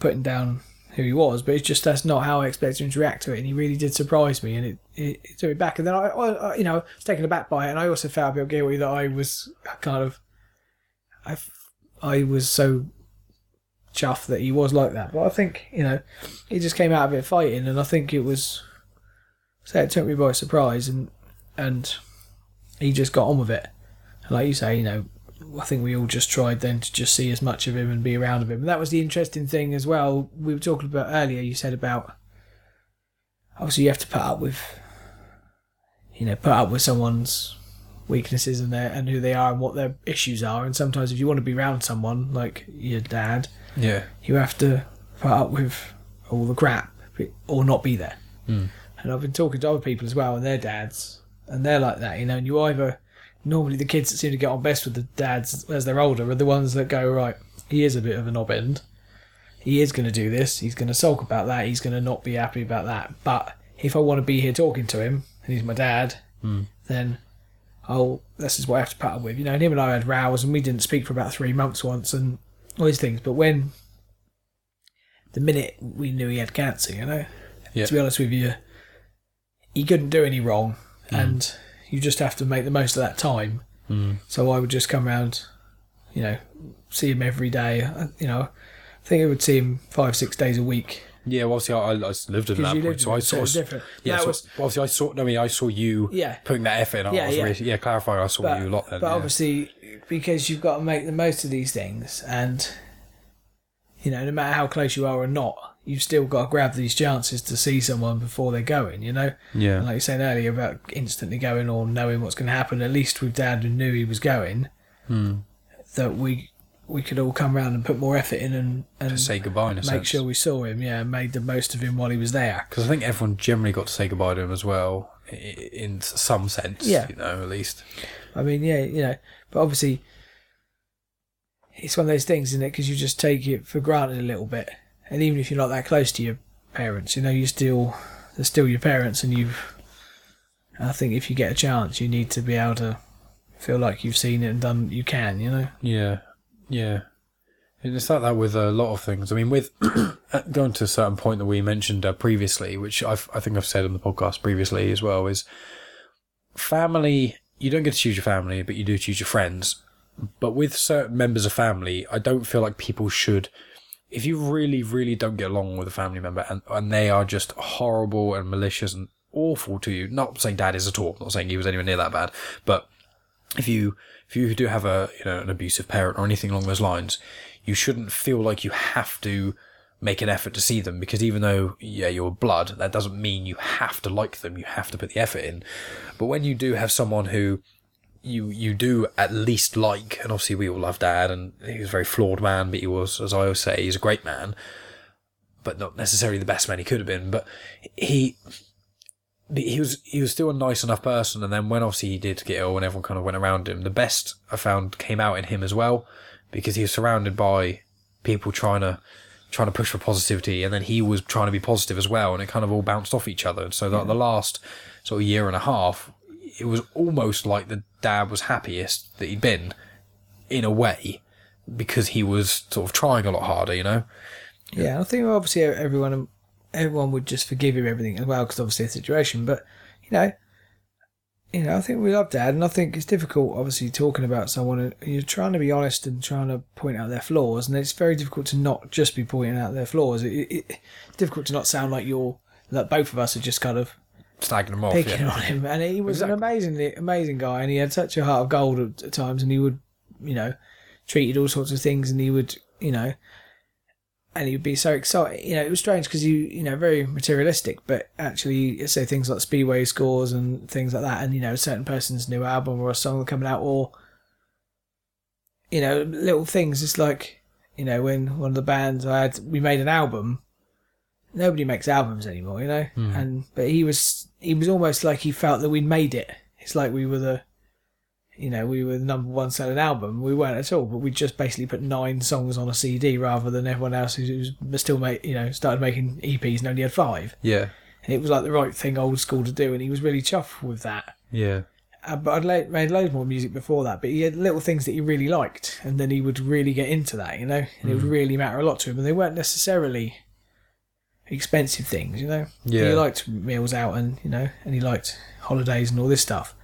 putting down who he was, but it's just that's not how I expected him to react to it. And he really did surprise me and it, it, it took me back. And then I, I, I, you know, was taken aback by it. And I also felt a bit guilty that I was kind of, I, I was so chuffed that he was like that. But I think, you know, he just came out of it fighting and I think it was, so it took me by surprise and, and he just got on with it. And like you say, you know, I think we all just tried then to just see as much of him and be around of him. And that was the interesting thing as well. We were talking about earlier. You said about obviously you have to put up with, you know, put up with someone's weaknesses and their and who they are and what their issues are. And sometimes if you want to be around someone like your dad, yeah, you have to put up with all the crap or not be there. Mm. And I've been talking to other people as well and their dads, and they're like that, you know. And you either normally the kids that seem to get on best with the dads as they're older are the ones that go right. He is a bit of a knob end. He is going to do this. He's going to sulk about that. He's going to not be happy about that. But if I want to be here talking to him and he's my dad, Mm. then oh, this is what I have to put up with. You know, and him and I had rows and we didn't speak for about three months once and all these things. But when the minute we knew he had cancer, you know, Yeah. to be honest with you, he couldn't do any wrong, and you just have to make the most of that time. Mm. So I would just come round, you know, see him every day. You know, I think I would see him five, six days a week yeah. Well, obviously, I, I lived in that point, lived so I him, so sort it of different. Yeah, so, was, obviously I saw. I mean, I saw you yeah. putting that effort in. I Yeah, was yeah. Really, yeah, clarifying. I saw But, you a lot then. but yeah. obviously, because you've got to make the most of these things, and you know, no matter how close you are or not, you've still got to grab these chances to see someone before they're going. You know, yeah, And like you said earlier about instantly going or knowing what's going to happen, at least with Dad who knew he was going, mm. that we we could all come round and put more effort in and, to and say goodbye in a make sense. sure we saw him. Yeah, and made the most of him while he was there. because I think everyone generally got to say goodbye to him as well, i- in some sense. Yeah. you know, at least. I mean, yeah, you know, but obviously. It's one of those things, isn't it? Because you just take it for granted a little bit, and even if you're not that close to your parents, you know, you still they're still your parents, and you've. I think if you get a chance, you need to be able to feel like you've seen it and done. You can, you know. Yeah, yeah. And it's like that with a lot of things. I mean, with going to a certain point that we mentioned uh, previously, which I've, I think I've said on the podcast previously as well, is family. You don't get to choose your family, but you do choose your friends. But with certain members of family, I don't feel like people should. If you really, really don't get along with a family member and, and they are just horrible and malicious and awful to you, not saying dad is at all, not saying he was anywhere near that bad, but if you if you do have a you know an abusive parent or anything along those lines, you shouldn't feel like you have to make an effort to see them because even though yeah you're blood, that doesn't mean you have to like them. You have to put the effort in. But when you do have someone who you you do at least like, and obviously we all love Dad, and he was a very flawed man, but he was, as I always say, he's a great man, but not necessarily the best man he could have been. But he he was he was still a nice enough person, and then when obviously he did get ill, and everyone kind of went around him, the best I found came out in him as well, because he was surrounded by people trying to trying to push for positivity, and then he was trying to be positive as well, and it kind of all bounced off each other. And so the, the last sort of year and a half, it was almost like the dad was happiest that he'd been, in a way, because he was sort of trying a lot harder, you know. Yeah, I think obviously everyone everyone would just forgive him everything as well because obviously the situation. But you know, you know, I think we love Dad, and I think it's difficult, obviously, talking about someone. and You're trying to be honest and trying to point out their flaws, and it's very difficult to not just be pointing out their flaws. It, it, it's difficult to not sound like you're that both of us are just kind of Snagging him off, picking yeah. on him. And he was an amazingly amazing guy, and he had such a heart of gold at, at times, and he would, you know, treated all sorts of things, and he would, you know, and he'd be so excited. You know, it was strange because you, you know, very materialistic, but actually, say things like speedway scores and things like that, and you know, a certain person's new album or a song coming out, or you know, little things. It's like, you know, when one of the bands I had, we made an album. Nobody makes albums anymore, you know, Hmm. and but he was he was almost like he felt that we'd made it. It's like we were the, you know, we were the number one selling album. We weren't at all, but we just basically put nine songs on a CD rather than everyone else who was still make, you know, started making EPs and only had five. Yeah. And it was like the right thing, old school to do, and he was really chuffed with that. Yeah. Uh, but I'd la- made loads more music before that, but he had little things that he really liked, and then he would really get into that, you know, and it would really matter a lot to him, and they weren't necessarily expensive things, you know. Yeah. He liked meals out, and you know, and he liked holidays and all this stuff,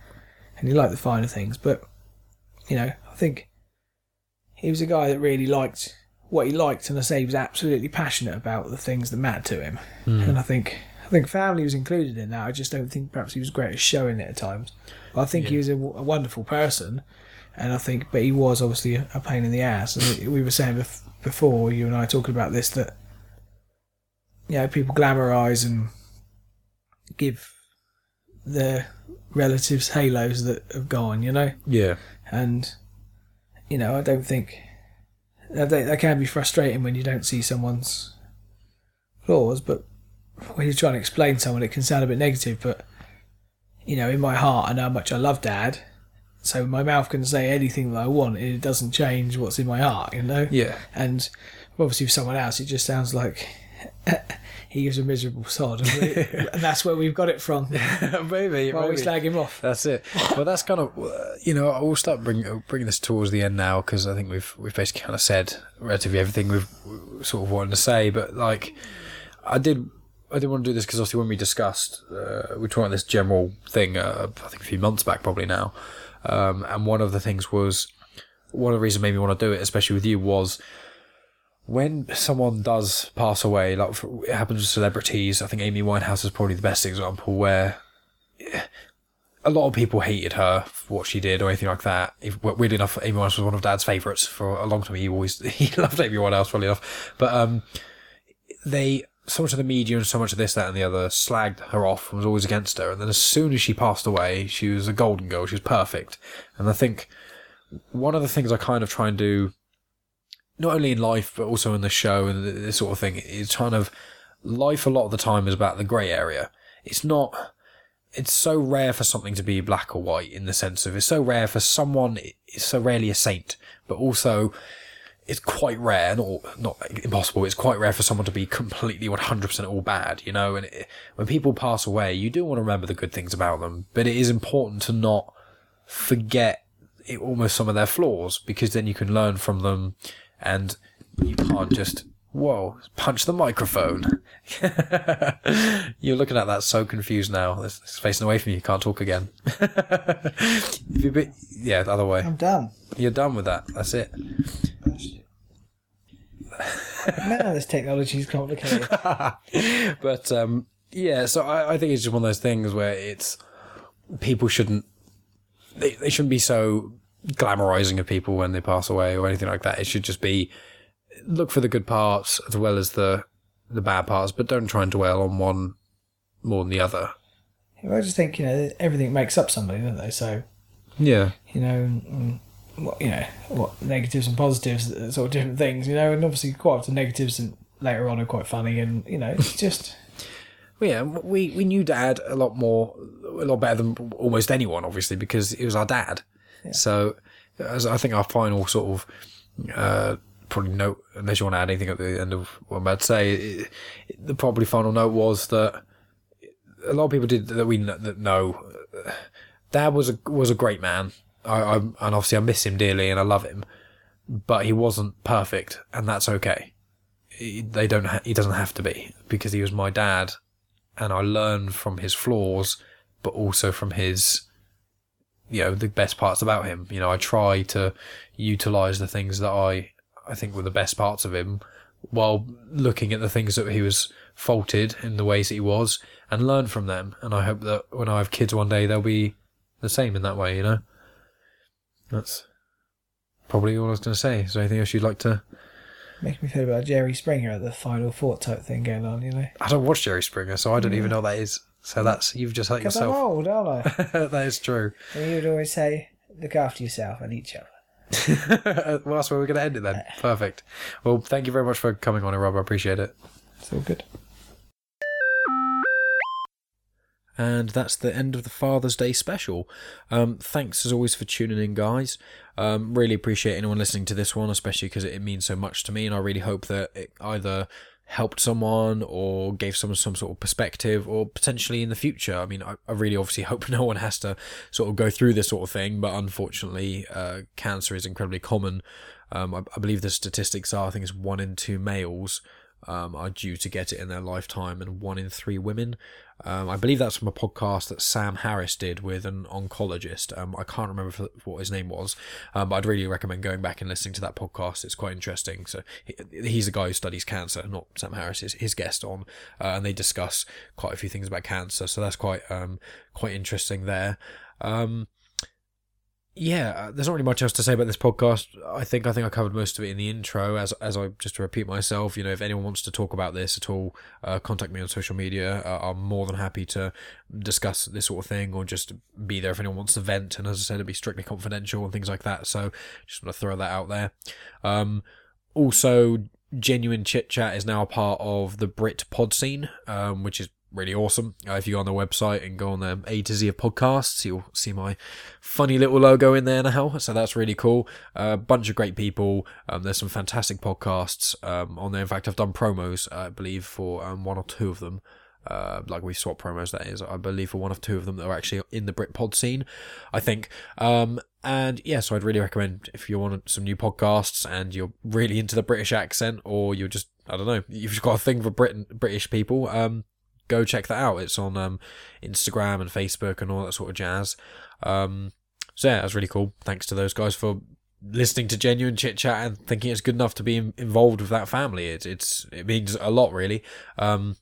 and he liked the finer things. But you know, I think he was a guy that really liked what he liked, and I say he was absolutely passionate about the things that mattered to him, hmm. and I think. I think family was included in that. I just don't think perhaps he was great at showing it at times. But I think he was a wonderful person, and I think, but he was obviously a, a pain in the ass. And we were saying bef- before you and I talking about this that you know people glamorize and give their relatives halos that have gone. You know, Yeah. and you know I don't think They, that can be frustrating when you don't see someone's flaws, but when you're trying to explain someone, it can sound a bit negative. But you know, in my heart, I know how much I love Dad, so my mouth can say anything that I want, and it doesn't change what's in my heart. You know, Yeah. and obviously with someone else, it just sounds like. he was a miserable sod, and, we- and that's where we've got it from. maybe. While we maybe. slag him off. That's it. Well, that's kind of uh, you know I will start bringing bringing this towards the end now because I think we've we've basically kind of said relatively everything we've sort of wanted to say. But like, I did I didn't want to do this because obviously when we discussed uh, we talked about this general thing uh, I think a few months back probably now, um, and one of the things was one of the reasons made me want to do it, especially with you, was when someone does pass away. Like for, it happens with celebrities. I think Amy Winehouse is probably the best example where a lot of people hated her for what she did or anything like that. If, weirdly enough, Amy Winehouse was one of Dad's favourites for a long time. He always he loved Amy Winehouse, funny enough. But um, they so much of the media and so much of this, that, and the other slagged her off and was always against her. And then as soon as she passed away, she was a golden girl. She was perfect. And I think one of the things I kind of try and do, not only in life but also in the show and this sort of thing, It's kind of life. A lot of the time is about the grey area. It's not it's so rare for something to be black or white in the sense of it's so rare for someone it's so rarely a saint but also it's quite rare not not impossible it's quite rare for someone to be completely 100% all bad you know and it, when people pass away you do want to remember the good things about them but it is important to not forget it, almost some of their flaws because then you can learn from them and you can't just whoa punch the microphone. You're looking at that so confused now. It's, it's facing away from you. You can't talk again. If you be, yeah the other way. I'm done. you're done with that. That's it. Man, this technology is complicated. but um, yeah, so I, I think it's just one of those things where it's people shouldn't they, they shouldn't be so glamorizing of people when they pass away or anything like that. It should just be look for the good parts as well as the the bad parts, but don't try and dwell on one more than the other. I just think you know everything makes up somebody, don't they? So Yeah, you know, mm, what you know, what negatives and positives, uh, sort of different things, you know, and obviously quite often negatives and later on are quite funny, and you know, it's just Well, yeah, we we knew Dad a lot more, a lot better than almost anyone, obviously, because it was our dad. So, as I think our final sort of uh, probably note, unless you want to add anything at the end of what I'm about to say, it, the probably final note was that a lot of people did that we kn- that know. Dad was a was a great man. I, I and obviously I miss him dearly and I love him, but he wasn't perfect, and that's okay. He, they don't. Ha- he doesn't have to be because he was my dad, and I learned from his flaws, but also from his, you know, the best parts about him. You know, I try to utilize the things that I I think were the best parts of him, while looking at the things that he was faulted in the ways that he was, and learn from them. And I hope that when I have kids one day, they'll be the same in that way. You know, that's probably all I was going to say. Is there anything else you'd like to? makes me feel about Jerry Springer at the final thought type thing going on, you know. I don't watch Jerry Springer, so I don't even know what that is. So that's you've just hurt Because I'm yourself. old, aren't I? that is true. and you would always say, "Look after yourself and each other." well, that's where we're going to end it then. Perfect. Well, thank you very much for coming on, Rob. I appreciate it. It's all good. And that's the end of the Father's Day special. Um, thanks as always for tuning in, guys. Um, really appreciate anyone listening to this one, especially because it, it means so much to me. And I really hope that it either helped someone or gave someone some sort of perspective or potentially in the future. I mean, I, I really obviously hope no one has to sort of go through this sort of thing, but unfortunately, uh, cancer is incredibly common. Um, I, I believe the statistics are, I think it's one in two males um, are due to get it in their lifetime, and one in three women. Um, I believe that's from a podcast that Sam Harris did with an oncologist. Um, I can't remember what his name was, um, but I'd really recommend going back and listening to that podcast. It's quite interesting. So he, he's a guy who studies cancer, not Sam Harris. Is his guest on, uh, and they discuss quite a few things about cancer. So that's quite um, quite interesting there. Um, yeah, uh, there's not really much else to say about this podcast. I think I think I covered most of it in the intro. As as I just to repeat myself, you know, if anyone wants to talk about this at all, uh, contact me on social media. Uh, I'm more than happy to discuss this sort of thing, or just be there if anyone wants to vent. And as I said, it'd be strictly confidential and things like that. So just want to throw that out there. Um, also, genuine chit chat is now a part of the Brit pod scene, um, which is really awesome. Uh, if you go on the website and go on the A to Z of podcasts, you'll see my funny little logo in there now. So that's really cool. A uh, bunch of great people. Um, there's some fantastic podcasts um, on there. In fact, I've done promos, I believe, for um, one or two of them. Uh, like we swap promos, that is, I believe, for one of two of them that are actually in the Britpod scene, I think. Um, and yeah, so I'd really recommend if you want some new podcasts and you're really into the British accent, or you're just, I don't know, you've got a thing for Britain, British people, um, go check that out. It's on um, Instagram and Facebook and all that sort of jazz. Um, so yeah, that's really cool. Thanks to those guys for listening to genuine chit chat and thinking it's good enough to be involved with that family. It's it's it means a lot really. Um,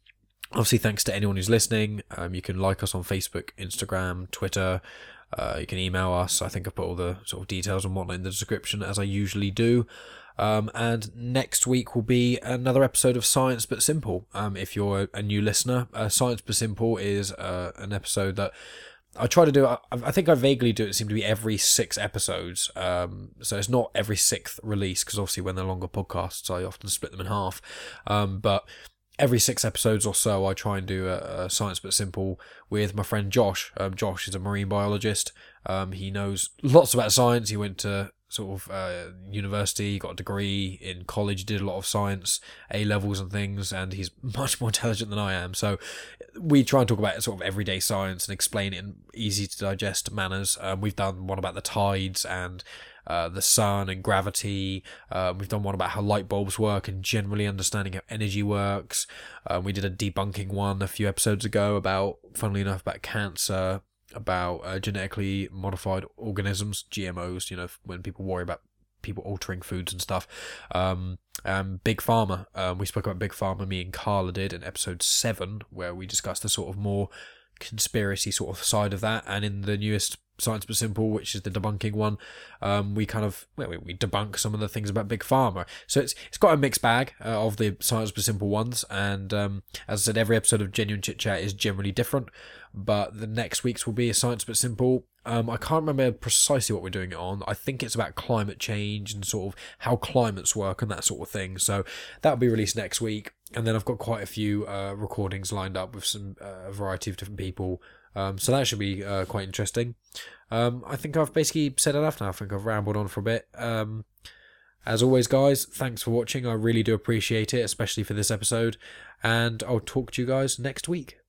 obviously, thanks to anyone who's listening. Um, you can like us on Facebook, Instagram, Twitter. Uh, you can email us. I think I put all the sort of details and whatnot in the description as I usually do. Um, and next week will be another episode of Science But Simple. Um, if you're a new listener, uh, Science But Simple is uh, an episode that I try to do. I, I, think I vaguely do it. Seem to be every six episodes. Um, so it's not every sixth release because obviously when they're longer podcasts, I often split them in half. Um, but every six episodes or so, I try and do a, a Science But Simple with my friend Josh. Um, Josh is a marine biologist. Um, he knows lots about science. He went to sort of uh, university, got a degree in college, did a lot of science, A levels and things, and he's much more intelligent than I am. So we try and talk about sort of everyday science and explain it in easy to digest manners. Um, we've done one about the tides and uh, the sun and gravity. Um, we've done one about how light bulbs work and generally understanding how energy works. Um, we did a debunking one a few episodes ago about, funnily enough, about cancer about uh, genetically modified organisms, GMOs. You know, when people worry about people altering foods and stuff. Um, um, Big Pharma. Um, we spoke about Big Pharma. Me and Carla did in episode seven, where we discussed the sort of more conspiracy sort of side of that. And in the newest Science But Simple, which is the debunking one, um, we kind of well, we debunk some of the things about Big Pharma. So it's it's got a mixed bag uh, of the Science But Simple ones. And um, as I said, every episode of Genuine Chit Chat is generally different but the next week's will be a Science But Simple. Um, I can't remember precisely what we're doing it on. I think it's about climate change and sort of how climates work and that sort of thing. So that'll be released next week. And then I've got quite a few uh, recordings lined up with some uh, variety of different people. Um, so that should be uh, quite interesting. Um, I think I've basically said enough now. I think I've rambled on for a bit. Um, as always, guys, thanks for watching. I really do appreciate it, especially for this episode. And I'll talk to you guys next week.